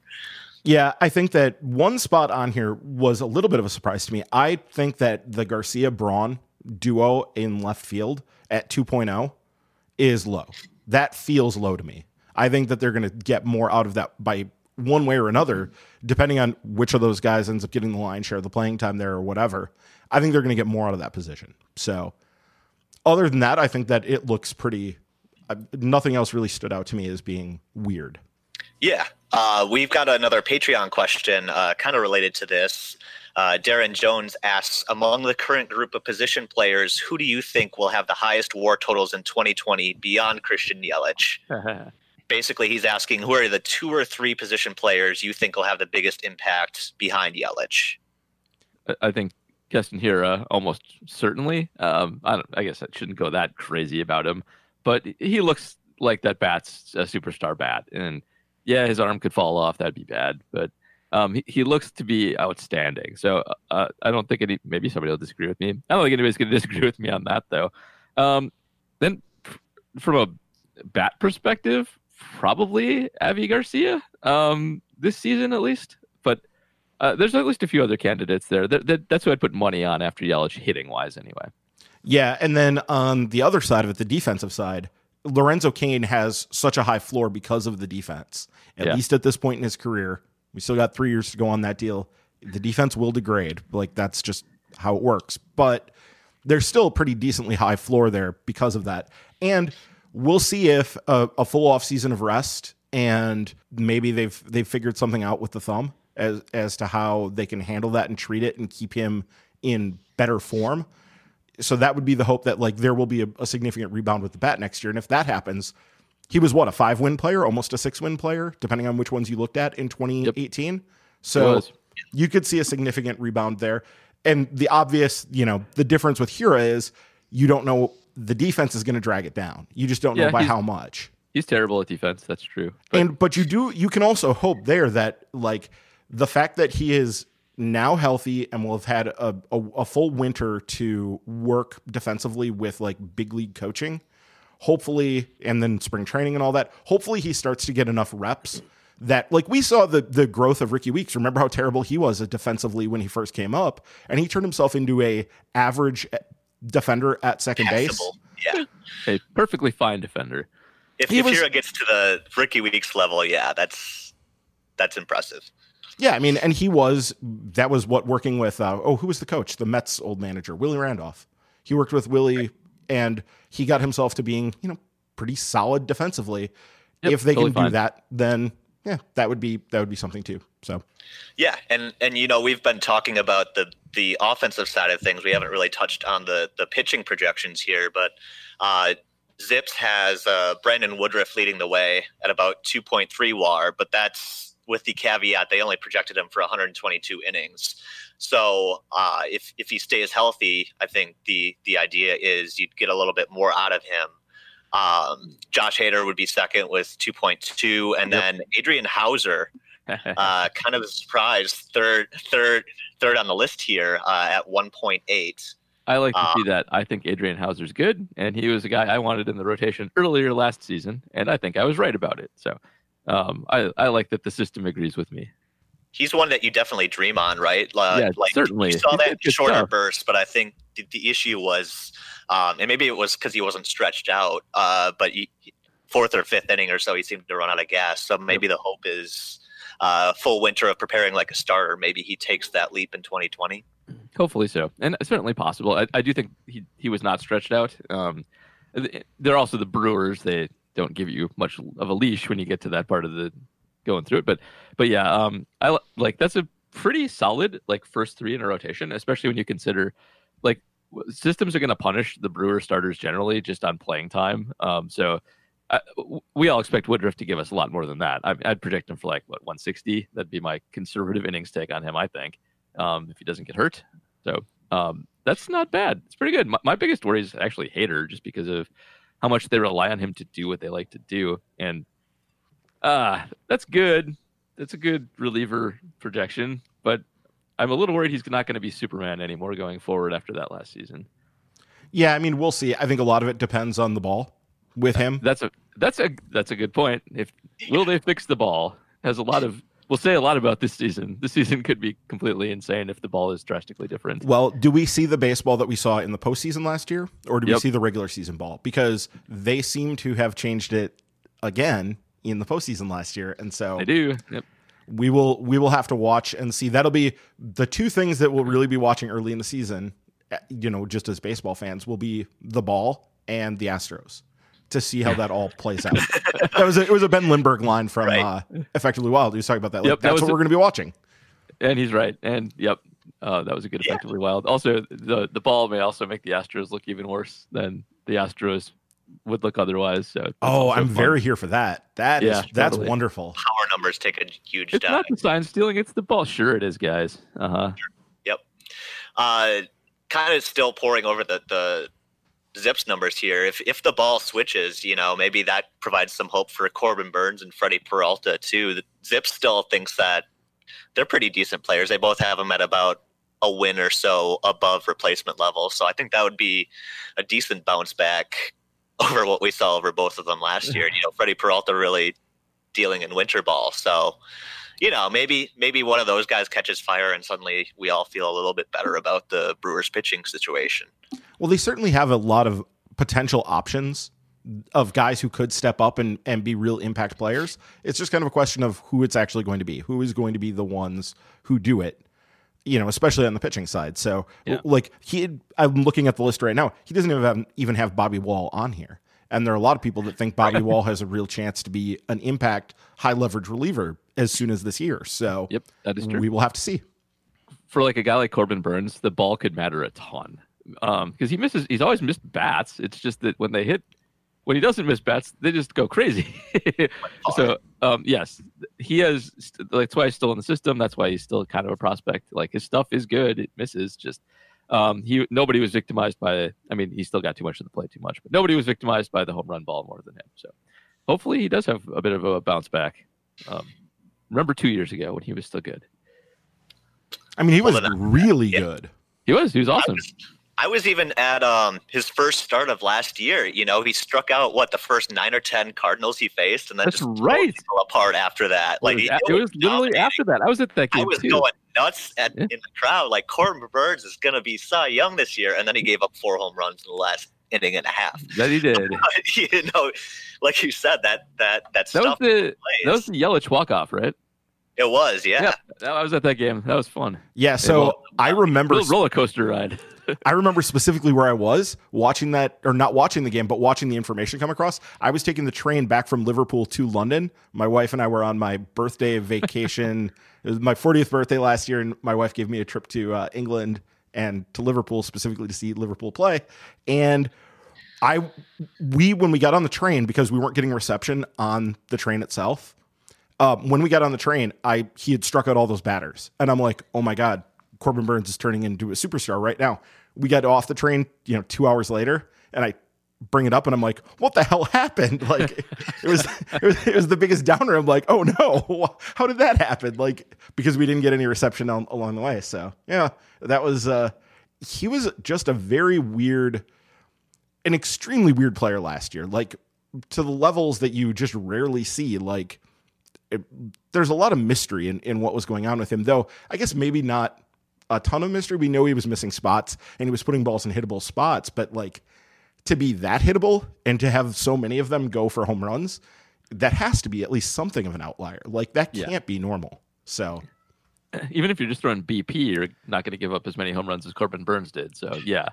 Yeah, I think that one spot on here was a little bit of a surprise to me. I think that the Garcia Braun duo in left field at 2.0 is low. That feels low to me. I think that they're going to get more out of that by one way or another, depending on which of those guys ends up getting the line share, of the playing time there, or whatever. I think they're going to get more out of that position. So, other than that, I think that it looks pretty. Uh, nothing else really stood out to me as being weird. Yeah, uh, we've got another Patreon question, uh, kind of related to this. Uh, Darren Jones asks, among the current group of position players, who do you think will have the highest WAR totals in 2020 beyond Christian Yelich? [LAUGHS] Basically, he's asking, who are the two or three position players you think will have the biggest impact behind Yelich? I think Keston Hiura almost certainly. Um, I, I, guess I shouldn't go that crazy about him, but he looks like that bat's a superstar bat. And yeah, his arm could fall off. That'd be bad. But um, he, he looks to be outstanding. So uh, I don't think any, maybe somebody will disagree with me. I don't think anybody's going [LAUGHS] to disagree with me on that, though. Um, then from a bat perspective, probably Avi Garcia um, this season at least. Uh, there's at least a few other candidates there. That, that, that's who I'd put money on after Yelich hitting wise, anyway. Yeah, and then on the other side of it, the defensive side, Lorenzo Cain has such a high floor because of the defense. At yeah. least at this point in his career, we still got three years to go on that deal. The defense will degrade, like that's just how it works. But there's still a pretty decently high floor there because of that. And we'll see if a, a full off season of rest and maybe they've they've figured something out with the thumb as as to how they can handle that and treat it and keep him in better form. So that would be the hope that like there will be a, a significant rebound with the bat next year. And if that happens, he was what a five win player, almost a six win player, depending on which ones you looked at in 2018. Yep. So you could see a significant rebound there. And the obvious, you know, the difference with Hiura is you don't know the defense is going to drag it down. You just don't yeah, know by how much. He's terrible at defense. That's true. But, and but you do you can also hope there that like the fact that he is now healthy and will have had a, a, a, full winter to work defensively with like big league coaching, hopefully, and then spring training and all that. Hopefully, he starts to get enough reps that like we saw the the growth of Rickie Weeks. Remember how terrible he was defensively when he first came up, and he turned himself into a average eh, defender at second Passable. base. Yeah, a perfectly fine defender. If, he if was, gets to the Rickie Weeks level, yeah, that's that's impressive. Yeah, I mean, and he was that was what working with uh, oh, who was the coach? The Mets old manager, Willie Randolph. He worked with Willie, and he got himself to being you know pretty solid defensively. Yep, if they totally can do fine. that, then yeah, that would be that would be something too. So Yeah, and and you know we've been talking about the the offensive side of things. We haven't really touched on the the pitching projections here, but uh, ZiPS has uh, Brandon Woodruff leading the way at about 2.3 WAR, but that's with the caveat they only projected him for 122 innings. So uh, if if he stays healthy, I think the the idea is you'd get a little bit more out of him. Um, Josh Hader would be second with 2.2, and Yep. then Adrian Houser [LAUGHS] uh, kind of a surprise. Third, third, third on the list here uh, at 1.8. I like to Uh, see that. I think Adrian Houser's good, and he was a guy I wanted in the rotation earlier last season, and I think I was right about it. So um, I, I like that the system agrees with me. He's one that you definitely dream on, right? Uh, Yeah, like certainly. You saw He's that shorter stuff. burst, but I think the, the issue was, um, and maybe it was because he wasn't stretched out, uh, but he, fourth or fifth inning or so, he seemed to run out of gas. So maybe the hope is uh, full winter of preparing like a starter. Maybe he takes that leap in 2020. Hopefully so, and certainly possible. I, I do think he he was not stretched out. Um, they're also the Brewers. They don't give you much of a leash when you get to that part of the going through it. But but yeah, um, I like that's a pretty solid like first three in a rotation, especially when you consider like systems are going to punish the Brewer starters generally just on playing time. Um, so. I, we all expect Woodruff to give us a lot more than that. I, I'd predict him for like what 160. That'd be my conservative innings take on him. I think um, if he doesn't get hurt. So um, that's not bad. It's pretty good. My, my biggest worry is actually Hader, just because of how much they rely on him to do what they like to do, and uh that's good. That's a good reliever projection, but I'm a little worried he's not going to be Superman anymore going forward after that last season. yeah, I mean, we'll see. I think a lot of it depends on the ball with him. That's a that's a that's a good point. If will they fix the ball has a lot of will say a lot about this season. This season could be completely insane if the ball is drastically different. Well, do we see the baseball that we saw in the postseason last year, or do we see the regular season ball? Because they seem to have changed it again in the postseason last year, and so They do. Yep. we will we will have to watch and see. That'll be the two things that we'll really be watching early in the season. uh, You know, just as baseball fans, will be the ball and the Astros to see how that all plays out. [LAUGHS] that was a, it was a Ben Lindbergh line from Right. uh, Effectively Wild. He was talking about that. Like, Yep, that that's what a- we're going to be watching. And he's right. And yep, uh, that was a good, Yeah. effectively wild. Also, the the ball may also make the Astros look even worse than the Astros would look otherwise. So Oh, I'm fun. very here for that. That is Yeah, that's totally. wonderful. Power numbers take a huge It's dive. not the sign stealing; it's the ball. Sure, it is, guys. Uh huh. Yep. Uh, kind of still pouring over the, the ZiPS numbers here. If if the ball switches, you know, maybe that provides some hope for Corbin Burnes and Freddie Peralta too. The ZiPS still thinks that they're pretty decent players. They both have them at about a win or so above replacement level. So I think that would be a decent bounce back [LAUGHS] over what we saw over both of them last year. You know, Freddie Peralta really dealing in winter ball. So you know, maybe maybe one of those guys catches fire and suddenly we all feel a little bit better about the Brewers pitching situation. Well, they certainly have a lot of potential options of guys who could step up and, and be real impact players. It's just kind of a question of who it's actually going to be. Who is going to be the ones who do it? You know, especially on the pitching side. So, Yeah. like he, I'm looking at the list right now. He doesn't even have, even have Bobby Wahl on here, and there are a lot of people that think Bobby Wahl has a real chance to be an impact, high leverage reliever as soon as this year. So, Yep, that is true. we will have to see. For like a guy like Corbin Burnes, the ball could matter a ton because he misses. He's always missed bats. It's just that when they hit, when he doesn't miss bats, they just go crazy. [LAUGHS] so um, yes, he has. st- That's why he's still in the system. That's why he's still kind of a prospect. Like his stuff is good. It misses just. Um, he nobody was victimized by. I mean, he still got too much of the play, too much, but nobody was victimized by the home run ball more than him. So hopefully he does have a bit of a bounce back. Um, remember two years ago when he was still good. I mean, he was Well, really yeah. good. He was. He was I awesome. was, I was even at um, his first start of last year. You know, he struck out what the first nine or ten Cardinals he faced, and then That's just tore right. people apart after that. Like it was, he- a- it was literally dominating. after that. I was at that I was too. going nuts at, Yeah. in the crowd. Like Corbin Burnes is going to be Cy Young this year, and then he gave up four home runs in the last inning and a half. that he did. [LAUGHS] you know, like you said, that that that That was the that was the Yelich walk off, right? It was, yeah. yeah. I was at that game. That was fun. Yeah, so I remember Real roller coaster ride. [LAUGHS] I remember specifically where I was watching that, or not watching the game, but watching the information come across. I was taking the train back from Liverpool to London. My wife and I were on my birthday vacation. [LAUGHS] it was my 40th birthday last year, and my wife gave me a trip to uh, England and to Liverpool specifically to see Liverpool play. And I, we, when we got on the train, because we weren't getting reception on the train itself, um, when we got on the train, I he had struck out all those batters, and I'm like, oh my god, Corbin Burnes is turning into a superstar right now. We got off the train, you know, two hours later, and I bring it up, and I'm like, what the hell [LAUGHS] happened? Like, it was it was, it was the biggest downer. I'm like, oh no, [LAUGHS] how did that happen? Like, because we didn't get any reception on, along the way. So yeah, that was uh, he was just a very weird, an extremely weird player last year. Like to the levels that you just rarely see. Like it, there's a lot of mystery in, in what was going on with him, though I guess maybe not a ton of mystery. We know he was missing spots and he was putting balls in hittable spots, but like to be that hittable and to have so many of them go for home runs, that has to be at least something of an outlier. Like that can't yeah. be normal. So [CLEARS THROAT] even if you're just throwing BP, you're not going to give up as many home runs as Corbin Burnes did. So yeah,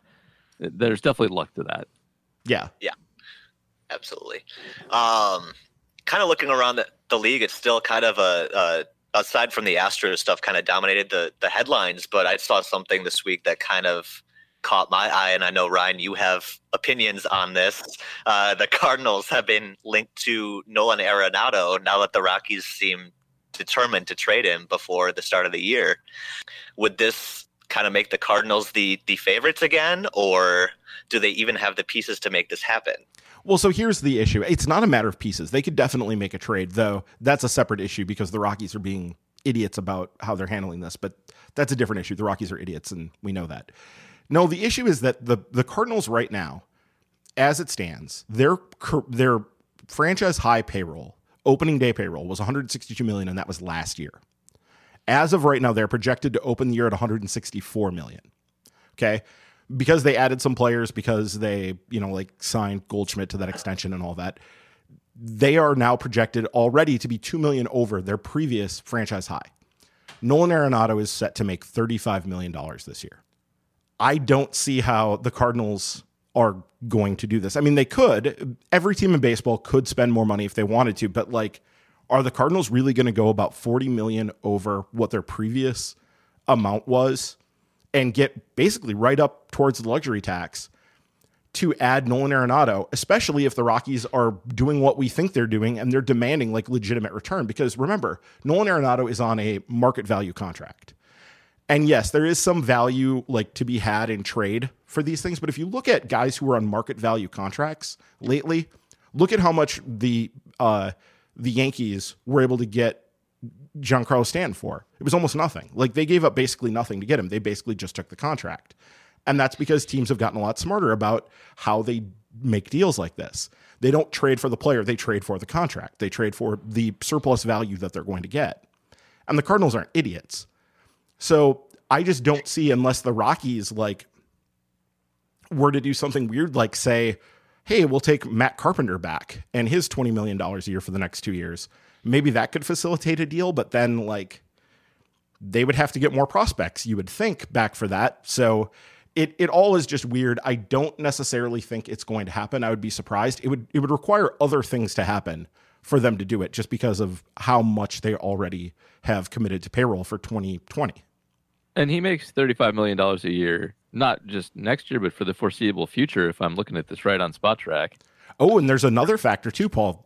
there's definitely luck to that. Yeah. Yeah. Absolutely. Um, kind of looking around the, the league, it's still kind of a, a aside from the Astros stuff, kind of dominated the the headlines. But I saw something this week that kind of caught my eye, and I know Ryan, you have opinions on this. Uh, the Cardinals have been linked to Nolan Arenado now that the Rockies seem determined to trade him before the start of the year. Would this kind of make the Cardinals the the favorites again, or do they even have the pieces to make this happen? Well, so here's the issue. It's not a matter of pieces. They could definitely make a trade, though that's a separate issue because the Rockies are being idiots about how they're handling this, but that's a different issue. The Rockies are idiots, and we know that. No, the issue is that the the Cardinals right now, as it stands, their their franchise high payroll, opening day payroll was 162 million, and that was last year. As of right now, they're projected to open the year at 164 million. Okay because they added some players because they you know like signed Goldschmidt to that extension and all that. They are now projected already to be two million over their previous franchise high. Nolan Arenado is set to make $35 million this year. I don't see how the Cardinals are going to do this. I mean, they could. Every team in baseball could spend more money if they wanted to, but like, are the Cardinals really going to go about 40 million over what their previous amount was? and get basically right up towards the luxury tax to add Nolan Arenado, especially if the Rockies are doing what we think they're doing and they're demanding like legitimate return. Because remember, Nolan Arenado is on a market value contract. And yes, there is some value like to be had in trade for these things. But if you look at guys who are on market value contracts lately, look at how much the uh, the Yankees were able to get Giancarlo Stanton for. It was almost nothing. Like they gave up basically nothing to get him. They basically just took the contract. And that's because teams have gotten a lot smarter about how they make deals like this. They don't trade for the player, they trade for the contract. They trade for the surplus value that they're going to get. And the Cardinals aren't idiots. So I just don't see unless the Rockies like were to do something weird like say, "Hey, we'll take Matt Carpenter back and his 20 million dollars a year for the next 2 years." maybe that could facilitate a deal, but then like they would have to get more prospects, you would think, back for that. So it it all is just weird. I don't necessarily think it's going to happen. I would be surprised. It would it would require other things to happen for them to do it just because of how much they already have committed to payroll for 2020. And he makes $35 million a year, not just next year, but for the foreseeable future, if I'm looking at this right on Spotrac. Oh, and there's another factor too, Paul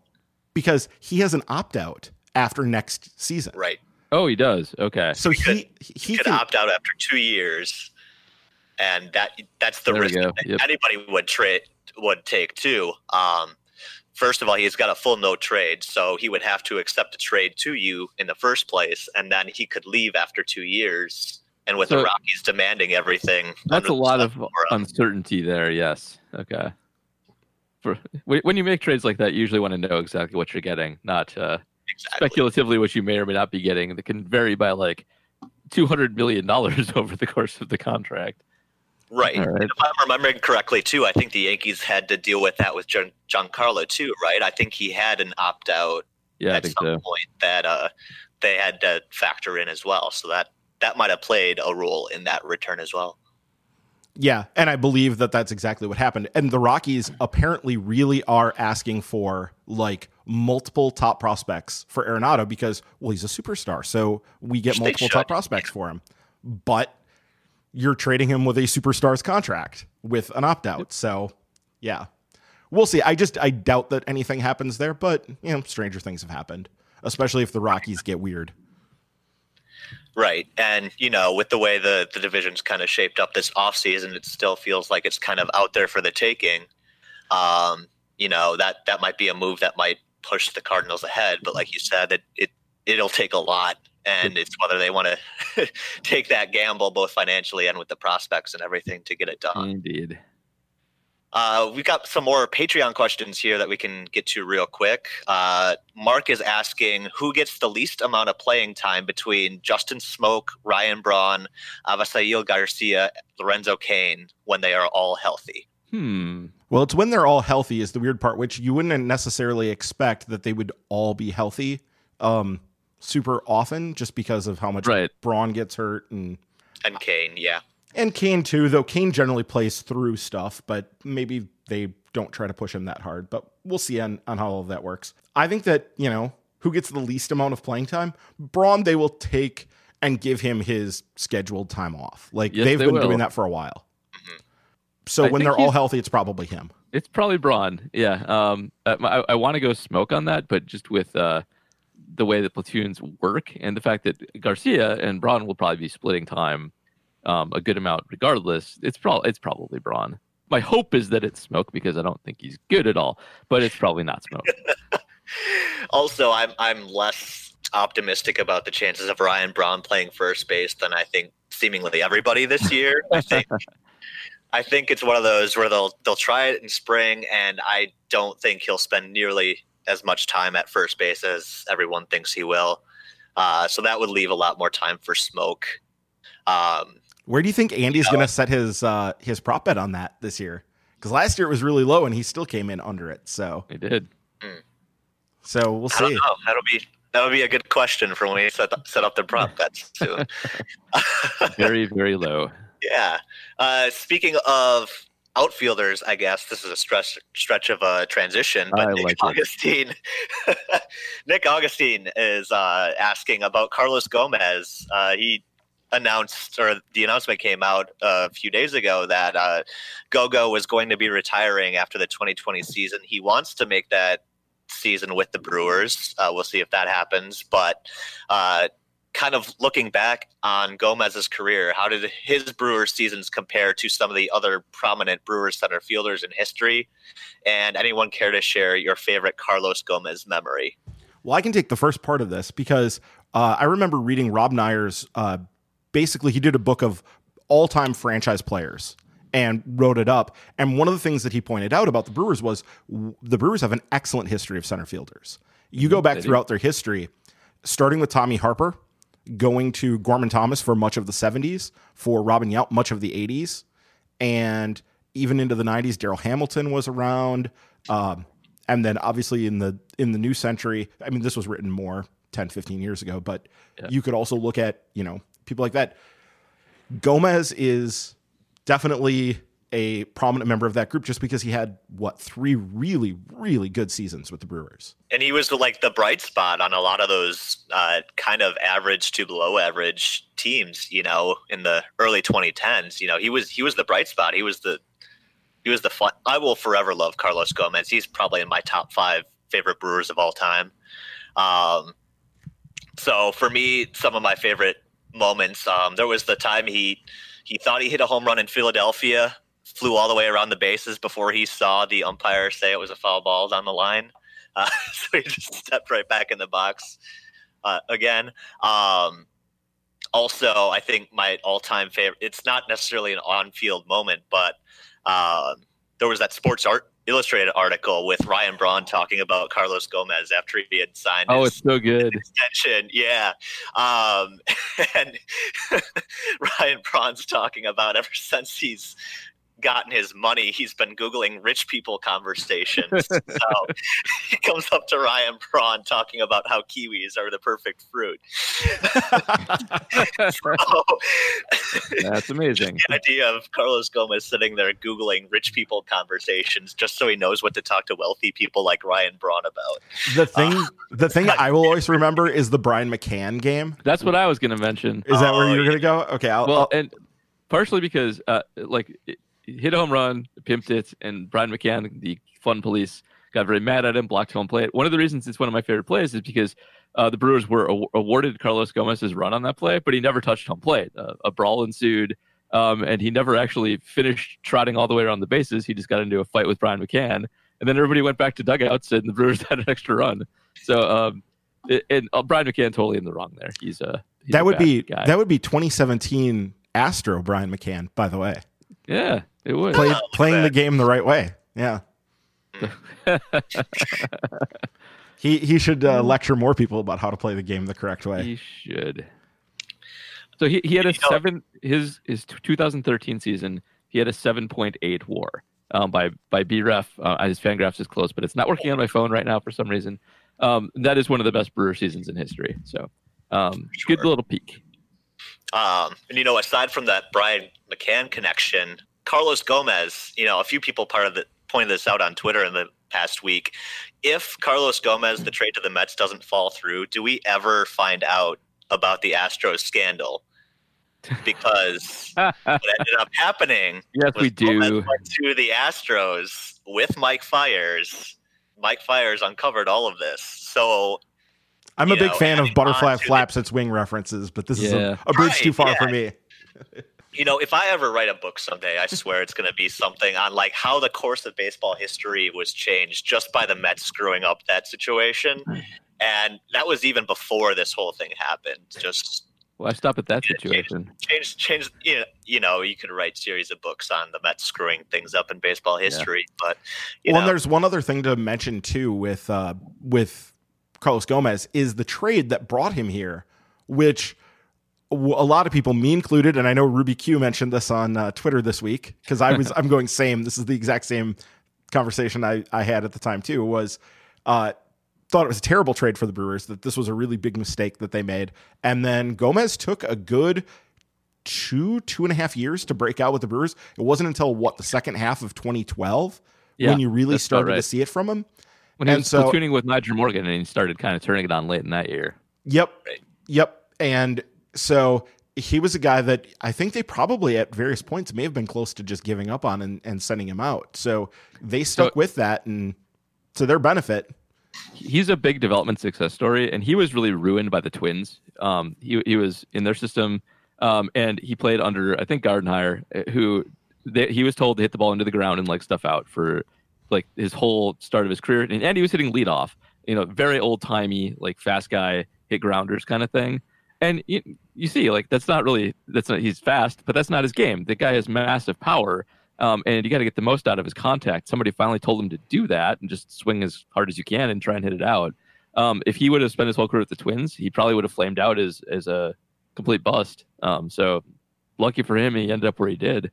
because he has an opt out after next season. Right. Oh, he does. Okay. So he he, he, he can opt out after two years, and that that's the there risk that yep. anybody would trade would take too. Um, first of all, he's got a full no trade, so he would have to accept a trade to you in the first place, and then he could leave after two years. And with so, the Rockies demanding everything, that's a lot of uncertainty there. Yes. Okay for when you make trades like that, you usually want to know exactly what you're getting, not uh, exactly. speculatively what you may or may not be getting. That can vary by like two hundred million dollars [LAUGHS] over the course of the contract. Right. right. If I'm remembering correctly, too, I think the Yankees had to deal with that with John, Giancarlo too, right? I think he had an opt out yeah, at some so. point that uh, they had to factor in as well. So that that might have played a role in that return as well. Yeah, and I believe that that's exactly what happened. And the Rockies apparently really are asking for like multiple top prospects for Arenado because well, he's a superstar, so we get Which multiple top should. prospects for him. But you're trading him with a superstar's contract with an opt out. So yeah, we'll see. I just I doubt that anything happens there, but you know, stranger things have happened, especially if the Rockies get weird. Right. And, you know, with the way the, the division's kind of shaped up this offseason, it still feels like it's kind of out there for the taking. Um, you know, that that might be a move that might push the Cardinals ahead. But like you said, it, it it'll take a lot. And it's whether they want to [LAUGHS] take that gamble both financially and with the prospects and everything to get it done. Indeed. Uh, we've got some more Patreon questions here that we can get to real quick. Uh, Mark is asking who gets the least amount of playing time between Justin Smoak, Ryan Braun, Avisaíl Garcia, Lorenzo Cain when they are all healthy. Hmm. Well, it's when they're all healthy is the weird part, which you wouldn't necessarily expect that they would all be healthy um, super often just because of how much Right. Braun gets hurt and And Cain, yeah. and Cain too, though Cain generally plays through stuff, but maybe they don't try to push him that hard. But we'll see on, on how all of that works. I think that, you know, who gets the least amount of playing time? Braun, they will take and give him his scheduled time off. Like Yes, they've they been will. doing that for a while. So I when they're all healthy, it's probably him. It's probably Braun. Yeah. Um. I, I want to go Smoak on that, but just with uh, the way the platoons work and the fact that Garcia and Braun will probably be splitting time, um, a good amount regardless. It's probably it's probably Braun. My hope is that it's Smoak because I don't think he's good at all, but it's probably not Smoak. [LAUGHS] Also, I'm I'm less optimistic about the chances of Ryan Braun playing first base than I think seemingly everybody this [LAUGHS] year. I think I think it's one of those where they'll they'll try it in spring, and I don't think he'll spend nearly as much time at first base as everyone thinks he will. Uh, so that would leave a lot more time for Smoak. Um, Where do you think Andy's going to set his uh, his prop bet on that this year? Because last year it was really low and he still came in under it. So He did. so we'll I don't see. know. That'll be that'll be a good question for when we set set up the prop [LAUGHS] bets soon. Very very low. [LAUGHS] Yeah. Uh, speaking of outfielders, I guess this is a stretch stretch of a transition. But I Nick like. Augustine, [LAUGHS] Nick Augustine is uh, asking about Carlos Gomez. Uh, he announced, or the announcement came out a few days ago that uh, Gogo was going to be retiring after the 2020 season. He wants to make that season with the Brewers. Uh, we'll see if that happens, but. Kind of looking back on Gomez's career, how did his Brewers seasons compare to some of the other prominent Brewers center fielders in history? And anyone care to share your favorite Carlos Gomez memory? Well, I can take the first part of this because uh, I remember reading Rob Neyer's. Uh, basically, he did a book of all time franchise players and wrote it up. And one of the things that he pointed out about the Brewers was w- the Brewers have an excellent history of center fielders. You go back throughout their history, starting with Tommy Harper, going to Gorman Thomas for much of the 70s, for Robin Yount much of the 80s, and even into the 90s, Darryl Hamilton was around. Um, and then obviously in the in the new century, I mean, this was written more 10, 15 years ago, but Yeah. you could also look at, you know, people like that. Gomez is definitely a prominent member of that group just because he had what three really really good seasons with the Brewers. And he was like the bright spot on a lot of those uh, kind of average to below average teams. You know, in the early 2010s, you know, he was he was the bright spot. He was the he was the fun. I will forever love Carlos Gomez. He's probably in my top five favorite Brewers of all time. Um, so for me, some of my favorite moments. Um, there was the time he he thought he hit a home run in Philadelphia, flew all the way around the bases before he saw the umpire say it was a foul ball down the line. Uh, [LAUGHS] so he just stepped right back in the box uh, again. Um, also, I think my all-time favorite. It's not necessarily an on-field moment, but um, there was that Sports Art Illustrated article with Ryan Braun talking about Carlos Gomez after he had signed. Oh, his, it's so good. extension. Yeah. Um, [LAUGHS] and [LAUGHS] Ryan Braun's talking about ever since he's gotten his money, he's been Googling rich people conversations. [LAUGHS] so he comes up to Ryan Braun talking about how kiwis are the perfect fruit. [LAUGHS] so, That's amazing. [LAUGHS] the idea of Carlos Gomez sitting there Googling rich people conversations just so he knows what to talk to wealthy people like Ryan Braun about. The thing, the thing I will always remember is the Brian McCann game. That's what I was going to mention. Is that where Oh, you're yeah. gonna go? Okay, I'll, Well, I'll- and partially because, uh, like, it- it hit a home run, pimped it, and Brian McCann, the fun police, got very mad at him, blocked home plate. One of the reasons it's one of my favorite plays is because uh, the Brewers were aw- awarded Carlos Gomez's run on that play, but he never touched home plate. Uh, a brawl ensued, um, and he never actually finished trotting all the way around the bases. He just got into a fight with Brian McCann, and then everybody went back to dugouts, and the Brewers [LAUGHS] had an extra run. So, um, it, and uh, Brian McCann totally in the wrong there. He's a he's that a would be guy. that would be 2017 Astro Brian McCann. By the way, yeah, it would. played look at playing the game the right way. Yeah. [LAUGHS] He he should uh, lecture more people about how to play the game the correct way. He should. So he, he had a seven his his 2013 season. He had a 7.8 WAR um, by by BREF. Uh, his Fangraphs is close, but it's not working on my phone right now for some reason. Um, that is one of the best Brewer seasons in history. So um, good little peak. Um, and you know, aside from that Brian McCann connection, Carlos Gomez, you know, a few people part of the pointed this out on Twitter in the past week. If Carlos Gomez, the trade to the Mets, doesn't fall through, do we ever find out about the Astros scandal? Because what ended up happening [LAUGHS] yes, we do. to the Astros with Mike Fiers. Mike Fiers uncovered all of this. So I'm a you big know, fan of Butterfly on to flaps its wing references, but this is a, a bridge Right, too far yeah. for me. [LAUGHS] you know, if I ever write a book someday, I swear it's going to be something on like how the course of baseball history was changed just by the Mets screwing up that situation. And that was even before this whole thing happened. Just Well, I stop at that situation. change, change. You know, you know, you could write series of books on the Mets screwing things up in baseball history. But you well, and there's one other thing to mention too with uh, with Carlos Gomez is the trade that brought him here, which a lot of people, me included, and I know Ruby Q mentioned this on uh, Twitter this week because I was [LAUGHS] I'm going same. This is the exact same conversation I I had at the time too. Was uh, thought it was a terrible trade for the Brewers. That this was a really big mistake that they made, and then Gomez took a good two two and a half years to break out with the Brewers. It wasn't until what the second half of 2012 Yeah, when you really started to see it from him. When he and was so- platooning with Nyjer Morgan, and he started kind of turning it on late in that year. Yep. Right. Yep. And so he was a guy that I think they probably at various points may have been close to just giving up on and, and sending him out. So they stuck with that and to their benefit. he's a big development success story, and he was really ruined by the Twins. Um, he he was in their system, um, and he played under I think Gardenhire, uh, who they, he was told to hit the ball into the ground and like stuff out for like his whole start of his career, and, and he was hitting leadoff. You know, very old timey, like fast guy hit grounders kind of thing. And you, you see, like that's not really that's not he's fast, but that's not his game. The guy has massive power, um, and you got to get the most out of his contact. Somebody finally told him to do that and just swing as hard as you can and try and hit it out. Um, if he would have spent his whole career with the Twins, he probably would have flamed out as as a complete bust. Um, so lucky for him, he ended up where he did.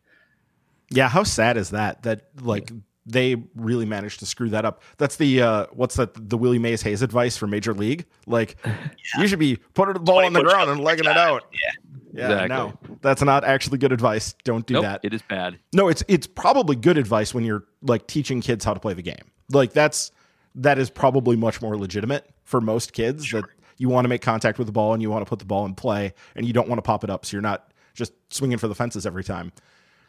Yeah, how sad is that? That like they really managed to screw that up. That's the uh what's that the Willie Mays Hayes advice for Major League? Like [LAUGHS] you should be putting the ball on the ground and legging it out. Yeah. Yeah, Exactly. no. That's not actually good advice. Don't do nope, that. it is bad. No, it's it's probably good advice when you're like teaching kids how to play the game. Like that's that is probably much more legitimate for most kids that you want to make contact with the ball and you want to put the ball in play and you don't want to pop it up so you're not just swinging for the fences every time.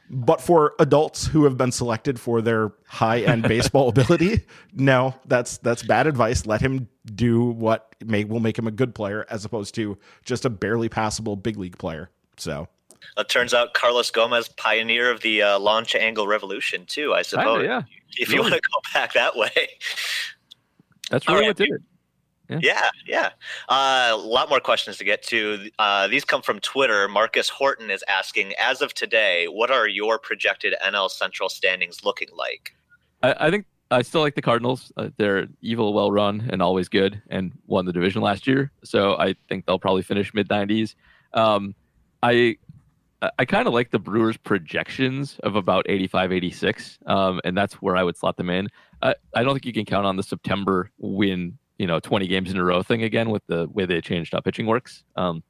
But for adults who have been selected for their high-end [LAUGHS] baseball ability, no, that's that's bad advice. Let him do what may will make him a good player as opposed to just a barely passable big league player. So, it turns out Carlos Gomez, pioneer of the uh, launch angle revolution, too. I Kinda, suppose. yeah, If you Really. want to go back that way. that's really right. what did it. Yeah, yeah. Uh, a lot more questions to get to. Uh, these come from Twitter. Marcus Horton is asking, as of today, what are your projected NL Central standings looking like? I, I think I still like the Cardinals. Uh, they're evil, well run, and always good, and won the division last year. So I think they'll probably finish mid 90s. Um, I I, I kind of like the Brewers' projections of about 85, 86, um, and that's where I would slot them in. I, I don't think you can count on the September win, you know, 20 games in a row thing again with the way they changed how pitching works. Um,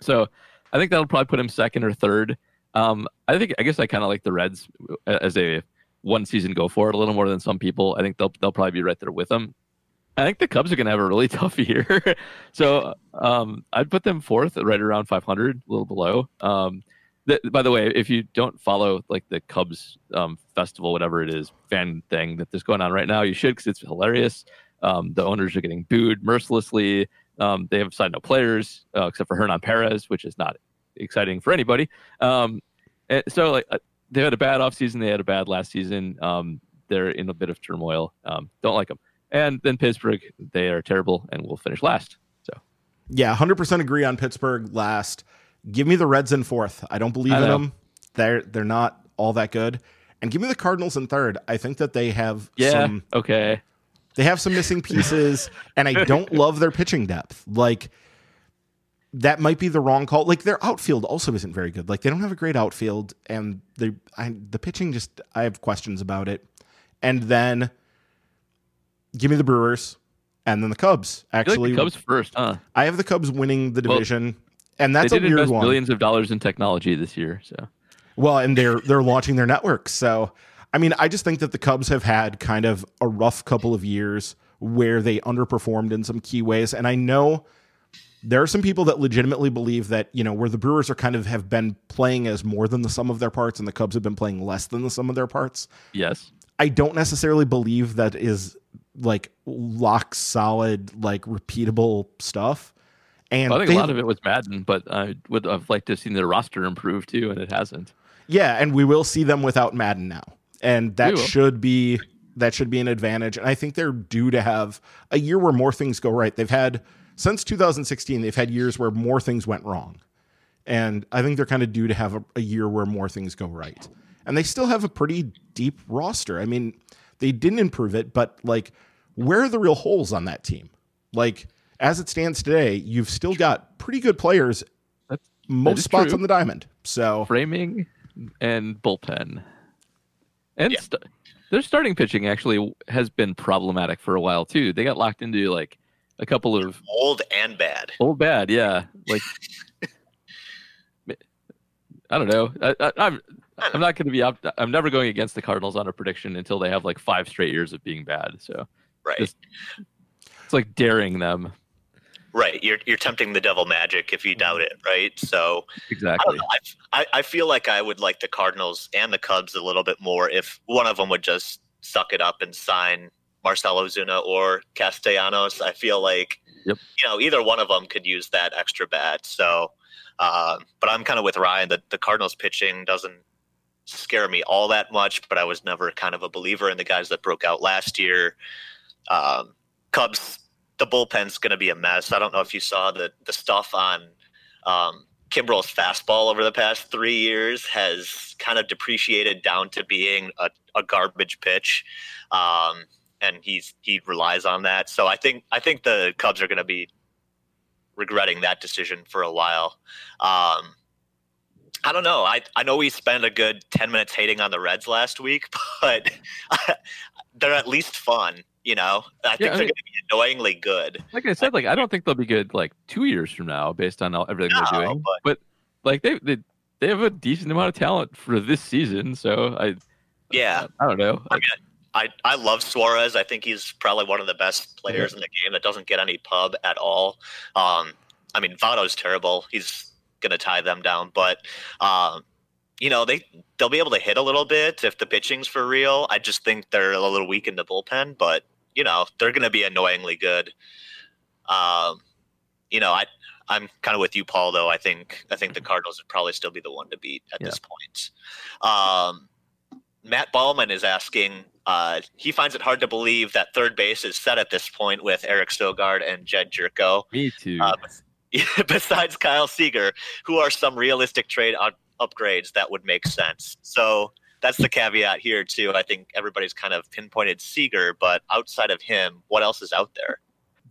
so I think that'll probably put him second or third. Um, I think I guess I kind of like the Reds as a one season go for it a little more than some people. I think they'll they'll probably be right there with them. I think the Cubs are going to have a really [LAUGHS] tough year. so um, I'd put them fourth, right around 500, a little below. Um, by the way, if you don't follow like the Cubs um, festival, whatever it is, fan thing that's going on right now, you should because it's hilarious. Um, the owners are getting booed mercilessly. Um, they have signed no players uh, except for Hernan Perez, which is not exciting for anybody. Um, so like uh, they had a bad offseason. They had a bad last season. they're in a bit of turmoil. don't like them. And then Pittsburgh, they are terrible and will finish last. So, yeah, 100% agree on Pittsburgh last. Give me the Reds in fourth. I don't believe I in them. They're they're not all that good. And give me the Cardinals in third. I think that they have yeah, some okay. They have some missing pieces and I don't [LAUGHS] love their pitching depth. Like that might be the wrong call. Like their outfield also isn't very good. Like they don't have a great outfield and they I, the pitching just I have questions about it. And then give me the Brewers and then the Cubs. Actually, like the Cubs first, huh? I have the Cubs winning the division, well, and that's they did a weird invest one. Billions of dollars in technology this year, so well, and they're they're launching their network. So, I mean, I just think that the Cubs have had kind of a rough couple of years where they underperformed in some key ways, and I know there are some people that legitimately believe that you know where the Brewers are kind of have been playing as more than the sum of their parts, and the Cubs have been playing less than the sum of their parts. Yes, I don't necessarily believe that is like lock solid, like repeatable stuff. And well, I think a lot of it was Maddon, but I would have liked to have seen their roster improve too, and it hasn't. Yeah, and we will see them without Maddon now, and that should be that should be an advantage. And I think they're due to have a year where more things go right. They've had since 2016, they've had years where more things went wrong, and I think they're kind of due to have a, a year where more things go right. And they still have a pretty deep roster. I mean, they didn't improve it, but like, where are the real holes on that team? Like, as it stands today, you've still got pretty good players That's, most spots true. on the diamond. So framing and bullpen, and yeah. st- their starting pitching actually has been problematic for a while too. They got locked into like a couple of old and bad. Old bad, yeah. Like [LAUGHS] I don't know. I, am I'm not going to be up. I'm never going against the Cardinals on a prediction until they have like five straight years of being bad. So, right. Just, it's like daring them. Right. You're you're tempting the devil magic if you doubt it, right? So exactly. I, I, I feel like I would like the Cardinals and the Cubs a little bit more if one of them would just suck it up and sign Marcell Ozuna or Castellanos. I feel like yep. you know either one of them could use that extra bat. So, uh, but I'm kind of with Ryan that the Cardinals pitching doesn't scare me all that much, but I was never kind of a believer in the guys that broke out last year. Um, Cubs, the bullpen's going to be a mess. I don't know if you saw the the stuff on um, fastball over the past three years has kind of depreciated down to being a, a garbage pitch, um, and he's he relies on that. So I think I think the Cubs are going to be regretting that decision for a while. Um, I don't know. I, I know we spent a good 10 minutes hating on the Reds last week, [LAUGHS] but [LAUGHS] they're at least fun, you know? I think yeah, they're going to be annoyingly good. Like I said, like I don't think they'll be good like two years from now based on all, everything no, they're doing. But, but, like they, they they have a decent amount of talent for this season, so I yeah I, I don't know. I mean, I, I love Suarez. I think he's probably one of the best players yeah. in the game that doesn't get any pub at all. Um, I mean, Votto's terrible. He's going to tie them down. But um, you know they they'll be able to hit a little bit if the pitching's for real. I just think they're a little weak in the bullpen, but you know they're going to be annoyingly good. Um, you know I I'm kind of with you, Paul. Though I think I think the Cardinals would probably still be the one to beat at yeah. this point. Um, Matt Ballman is asking. Uh, he finds it hard to believe that third base is set at this point with Eric Sogard and Jedd Gyorko. Me too. Uh, [LAUGHS] besides Kyle Seager, who are some realistic trade upgrades that would make sense. So that's the caveat here too. I think everybody's kind of pinpointed Seager, but outside of him, what else is out there?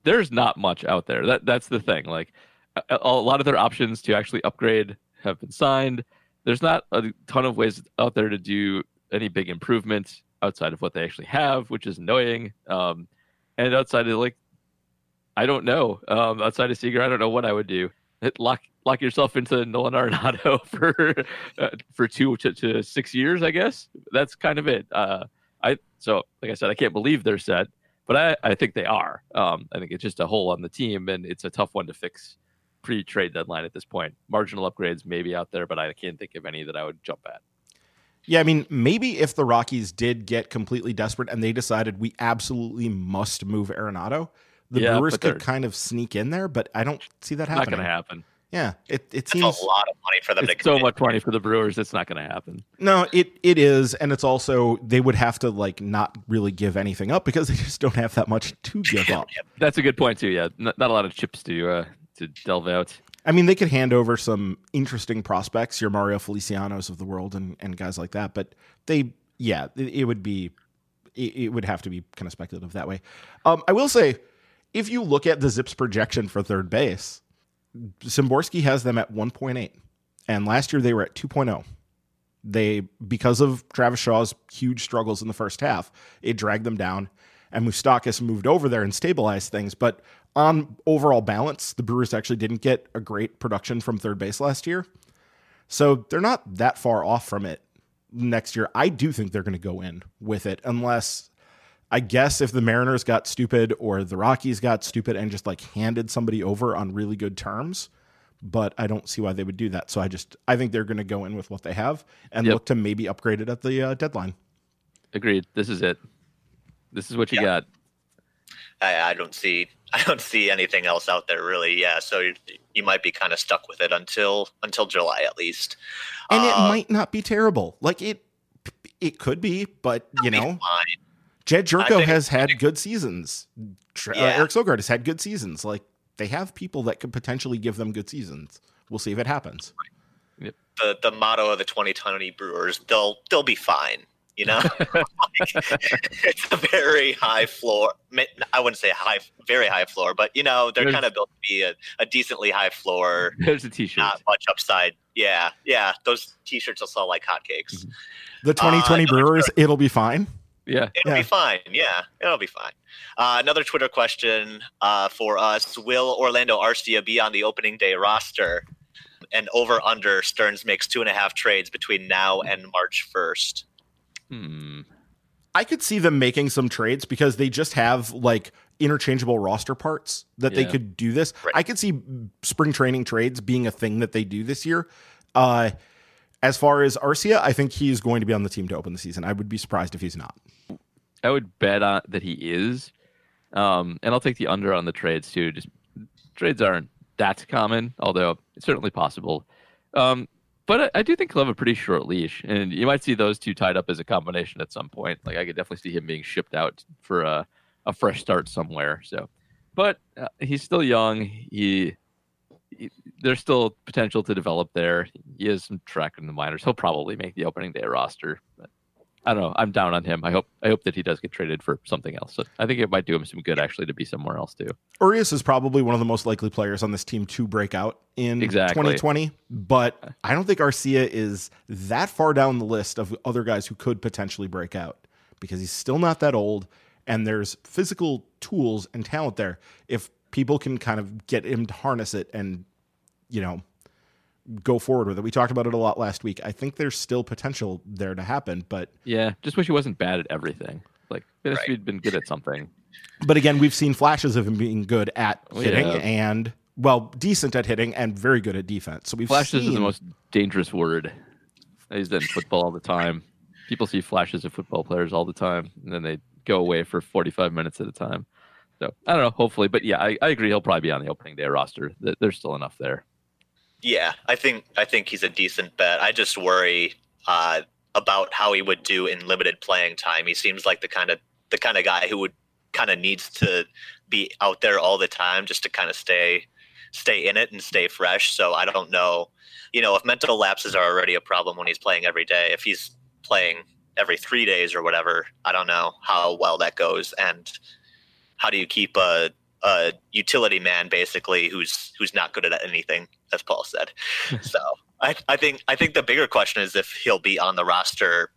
There's not much out there. That that's the thing. Like a, a lot of their options to actually upgrade have been signed. there's not a ton of ways out there to do any big improvements outside of what they actually have, which is annoying. Um, and outside of like, I don't know. Um, outside of Seager, I don't know what I would do. Lock lock yourself into Nolan Arenado [LAUGHS] for uh, for two to, to, six years, I guess. That's kind of it. Uh, I so like I said, I can't believe they're set, but I, I think they are. Um, I think it's just a hole on the team, and it's a tough one to fix pre trade deadline at this point. Marginal upgrades may be out there, but I can't think of any that I would jump at. Yeah, I mean, maybe if the Rockies did get completely desperate and they decided we absolutely must move Arenado, the yeah, Brewers could kind of sneak in there, but I don't see that happening. Not going to happen. Yeah, it it seems a lot of money for them. It's so much money for the Brewers. It's not going to happen. No, it it is, and it's also they would have to like not really give anything up because [LAUGHS] they just don't have that much to [LAUGHS] give up. That's a good point too. Yeah, not, not a lot of chips to uh, to delve out. I mean, they could hand over some interesting prospects, your Mario Felicianos of the world, and and guys like that. But they, yeah, it, it would be, it, it, would have to be kind of speculative that way. Um, I will say, if you look at the ZiPS projection for third base, Szymborski has them at 1.8, and last year they were at 2.0. They because of Travis Shaw's huge struggles in the first half, it dragged them down and Moustakas moved over there and stabilized things. But on overall balance, the Brewers actually didn't get a great production from third base last year. So they're not that far off from it next year. I do think they're going to go in with it, unless I guess if the Mariners got stupid or the Rockies got stupid and just like handed somebody over on really good terms. But I don't see why they would do that. So I just I think they're going to go in with what they have and yep. look to maybe upgrade it at the uh, deadline. Agreed. This is it. This is what you got. I, I, don't see [LAUGHS] I don't see anything else out there really. Yeah, so you, you might be kind of stuck with it until until July at least. And uh, it might not be terrible. Like it it could be, but you know, Jedd Gyorko has had good seasons. Uh, yeah. Uh, Eric Sogard has had good seasons. Like they have people that could potentially give them good seasons. We'll see if it happens. Yep. The the motto of the 2020 Brewers, they'll they'll be fine. You know, [LAUGHS] [LAUGHS] it's a very high floor. I wouldn't say high, very high floor, but you know they're kind of built to be a, a decently high floor. [LAUGHS] There's a t-shirt. Not much upside. Yeah, yeah. Those t-shirts will sell like hotcakes. Mm-hmm. The 2020 uh, Brewers, it'll be fine. Yeah, it'll yeah. be fine. Yeah, it'll be fine. Uh, another Twitter question uh, for us: Will Orlando Arcia be on the opening day roster? And over under Stearns makes two and a half trades between now and March first. Hmm. I could see them making some trades because they just have like interchangeable roster parts that yeah. they could do this. Right. I could see spring training trades being a thing that they do this year. Uh, as far as Arcia, I think he's going to be on the team to open the season. I would be surprised if he's not. I would bet on that he is. Um, and I'll take the under on the trades too. Just trades aren't that common, although it's certainly possible. Um, but I, I, do think he'll have a pretty short leash, and you might see those two tied up as a combination at some point. Like I could definitely see him being shipped out for a, a fresh start somewhere. So, but uh, he's still young. He, he, there's still potential to develop there. He has some track in the minors. He'll probably make the opening day roster. But I don't know. I'm down on him. I hope I hope that he does get traded for something else. So I think it might do him some good actually to be somewhere else too. Urias is probably one of the most likely players on this team to break out in exactly. 2020, but I don't think Arcia is that far down the list of other guys who could potentially break out because he's still not that old and there's physical tools and talent there if people can kind of get him to harness it and you know go forward with it. We talked about it a lot last week. I think there's still potential there to happen, but yeah, just wish he wasn't bad at everything. Like right. he'd been good at something. But again, we've seen flashes of him being good at oh, hitting yeah. and well, decent at hitting and very good at defense. So we've flashes seen... is the most dangerous word. He's in football all the time. People see flashes of football players all the time, and then they go away for 45 minutes at a time. So I don't know. Hopefully, but yeah, I, I agree. He'll probably be on the opening day roster. There's still enough there. Yeah, I think I think he's a decent bet. I just worry uh, about how he would do in limited playing time. He seems like the kind of the kind of guy who would kind of needs to be out there all the time just to kind of stay stay in it and stay fresh. So I don't know, you know, if mental lapses are already a problem when he's playing every day, if he's playing every three days or whatever, I don't know how well that goes. And how do you keep a a utility man basically who's who's not good at anything, as Paul said. [LAUGHS] so I, I think I think the bigger question is if he'll be on the roster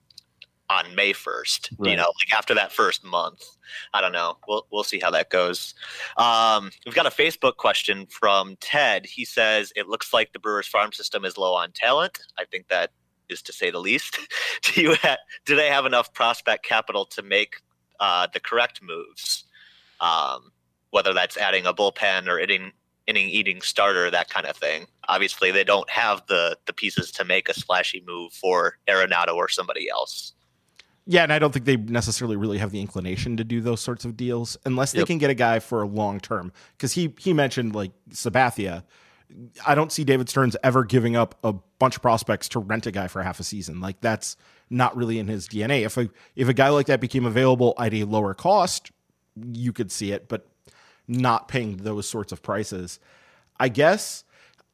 on May first. Right. You know, like after that first month. I don't know. We'll we'll see how that goes. Um, we've got a Facebook question from Ted. He says it looks like the Brewers farm system is low on talent. I think that is to say the least. [LAUGHS] do you ha- do they have enough prospect capital to make uh, the correct moves? Um, whether that's adding a bullpen or inning inning eating starter, that kind of thing. Obviously, they don't have the the pieces to make a splashy move for Arenado or somebody else. Yeah, and I don't think they necessarily really have the inclination to do those sorts of deals unless they yep. can get a guy for a long term. Because he he mentioned like Sabathia. I don't see David Stearns ever giving up a bunch of prospects to rent a guy for half a season. Like that's not really in his DNA. If a if a guy like that became available at a lower cost, you could see it, but not paying those sorts of prices. I guess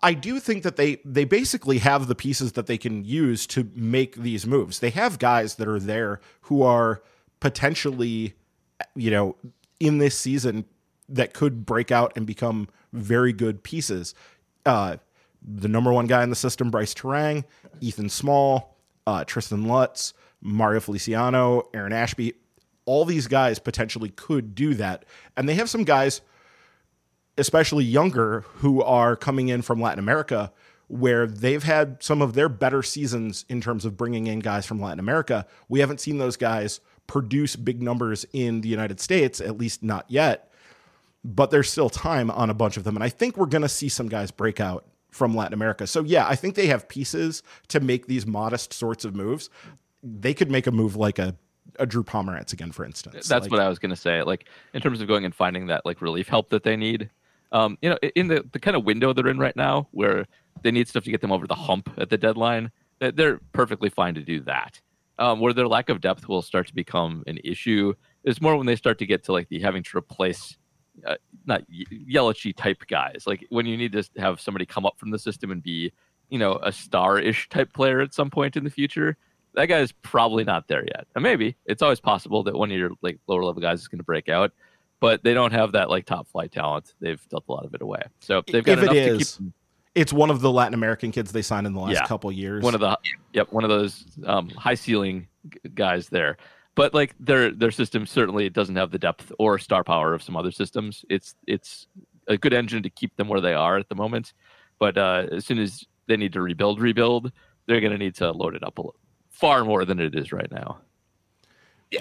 I do think that they they basically have the pieces that they can use to make these moves. They have guys that are there who are potentially, you know, in this season that could break out and become very good pieces. Uh, the number one guy in the system, Brice Turang, Ethan Small, uh, Tristen Lutz, Mario Feliciano, Aaron Ashby, all these guys potentially could do that. And they have some guys especially younger, who are coming in from Latin America, where they've had some of their better seasons in terms of bringing in guys from Latin America. We haven't seen those guys produce big numbers in the United States, at least not yet. But there's still time on a bunch of them. And I think we're going to see some guys break out from Latin America. So, yeah, I think they have pieces to make these modest sorts of moves. They could make a move like a a Drew Pomeranz again, for instance. That's like, what I was going to say. Like in terms of going and finding that like relief help that they need, um, you know, in the, the kind of window they're in right now, where they need stuff to get them over the hump at the deadline, they're perfectly fine to do that. Um, where their lack of depth will start to become an issue is more when they start to get to like the having to replace uh, not Yelich type guys. Like when you need to have somebody come up from the system and be, you know, a star-ish type player at some point in the future. That guy is probably not there yet. And maybe it's always possible that one of your like lower level guys is going to break out but they don't have that like top flight talent. They've dealt a lot of it away. So they've got if enough to keep. It's one of the Latin American kids they signed in the last yeah, couple years. One of the yep, one of those um, high ceiling guys there. But like their their system certainly doesn't have the depth or star power of some other systems. It's it's a good engine to keep them where they are at the moment. But uh, as soon as they need to rebuild, rebuild, they're going to need to load it up a little, far more than it is right now. Yeah,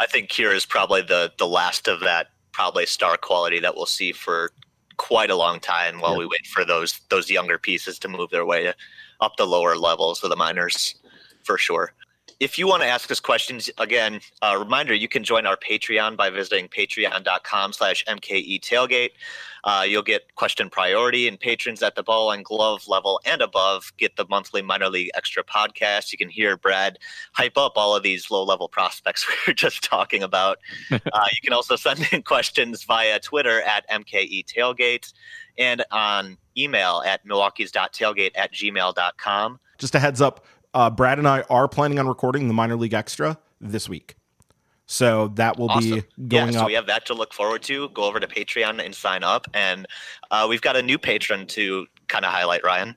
I think Hiura is probably the the last of that probably star quality that we'll see for quite a long time while yeah. we wait for those those younger pieces to move their way up the lower levels of the minors for sure if you want to ask us questions again a reminder you can join our patreon by visiting patreon.com slash mke tailgate. Uh, you'll get question priority and patrons at the ball and glove level and above. Get the monthly minor league extra podcast. You can hear brad hype up all of these low level prospects [LAUGHS] we were just talking about. [LAUGHS] Uh, you can also send in questions via twitter at mke tailgate and on email at milwaukee's.tailgate at gmail.com just a heads up uh, Brad and I are planning on recording the minor league extra this week. So that will awesome. be going yeah, so up. we have that to look forward to. Go over to Patreon and sign up. And uh, we've got a new patron to kind of highlight, Ryan.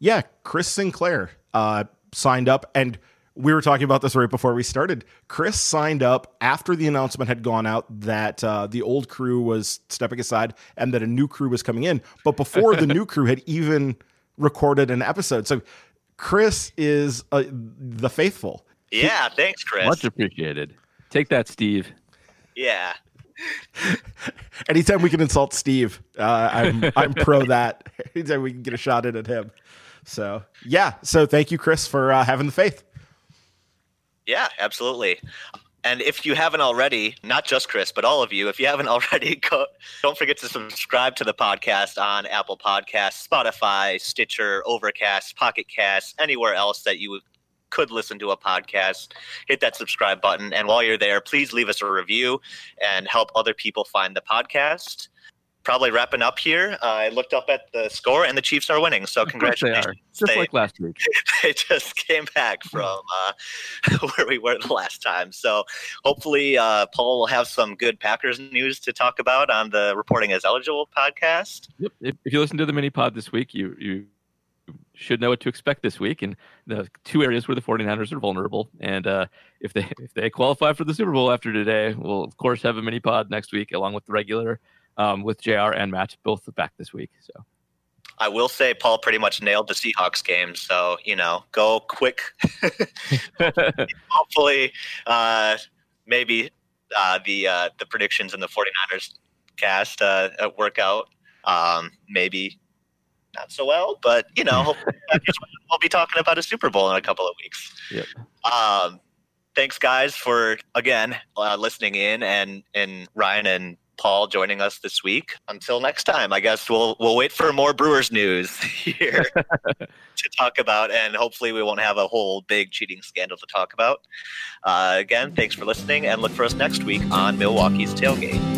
Yeah, Chris Sinclair uh, signed up. And we were talking about this right before we started. Chris signed up after the announcement had gone out that uh, the old crew was stepping aside and that a new crew was coming in, but before the new [LAUGHS] crew had even recorded an episode. So Chris is uh, the faithful. Yeah, thanks, Chris. Much appreciated. Take that, Steve. Yeah. [LAUGHS] Anytime we can insult Steve, uh, I'm I'm pro that. [LAUGHS] Anytime we can get a shot in at him. So yeah. So thank you, Chris, for uh, having the faith. Yeah, absolutely. And if you haven't already, not just Chris, but all of you, if you haven't [LAUGHS] already, go, don't forget to subscribe to the podcast on Apple Podcasts, Spotify, Stitcher, Overcast, Pocket Cast, anywhere else that you could listen to a podcast. Hit that subscribe button. And while you're there, please leave us a review and help other people find the podcast. Probably wrapping up here. Uh, I looked up at the score, and the Chiefs are winning. So congratulations! They are. Just they, like last week. [LAUGHS] they just came back [LAUGHS] from uh, [LAUGHS] where we were the last time. So hopefully, uh, Paul will have some good Packers news to talk about on the Reporting as Eligible podcast. Yep. If, if you listen to the mini pod this week, you you should know what to expect this week and the two areas where the 49ers are vulnerable and uh, if they if they qualify for the super bowl after today we'll of course have a mini pod next week along with the regular um, with jr and matt both back this week so I will say Paul pretty much nailed the Seahawks game, so you know, go quick. [LAUGHS] [LAUGHS] Hopefully, uh, maybe uh, the uh, the predictions in the 49ers cast uh, work out. Um, maybe not so well, but you know, [LAUGHS] we'll be talking about a Super Bowl in a couple of weeks. Yep. Um, thanks, guys, for again uh, listening in, and and Ryan and Paul joining us this week. Until next time, I guess we'll we'll wait for more Brewers news [LAUGHS] here [LAUGHS] to talk about, and hopefully we won't have a whole big cheating scandal to talk about. Uh, again, thanks for listening, and look for us next week on Milwaukee's Tailgate.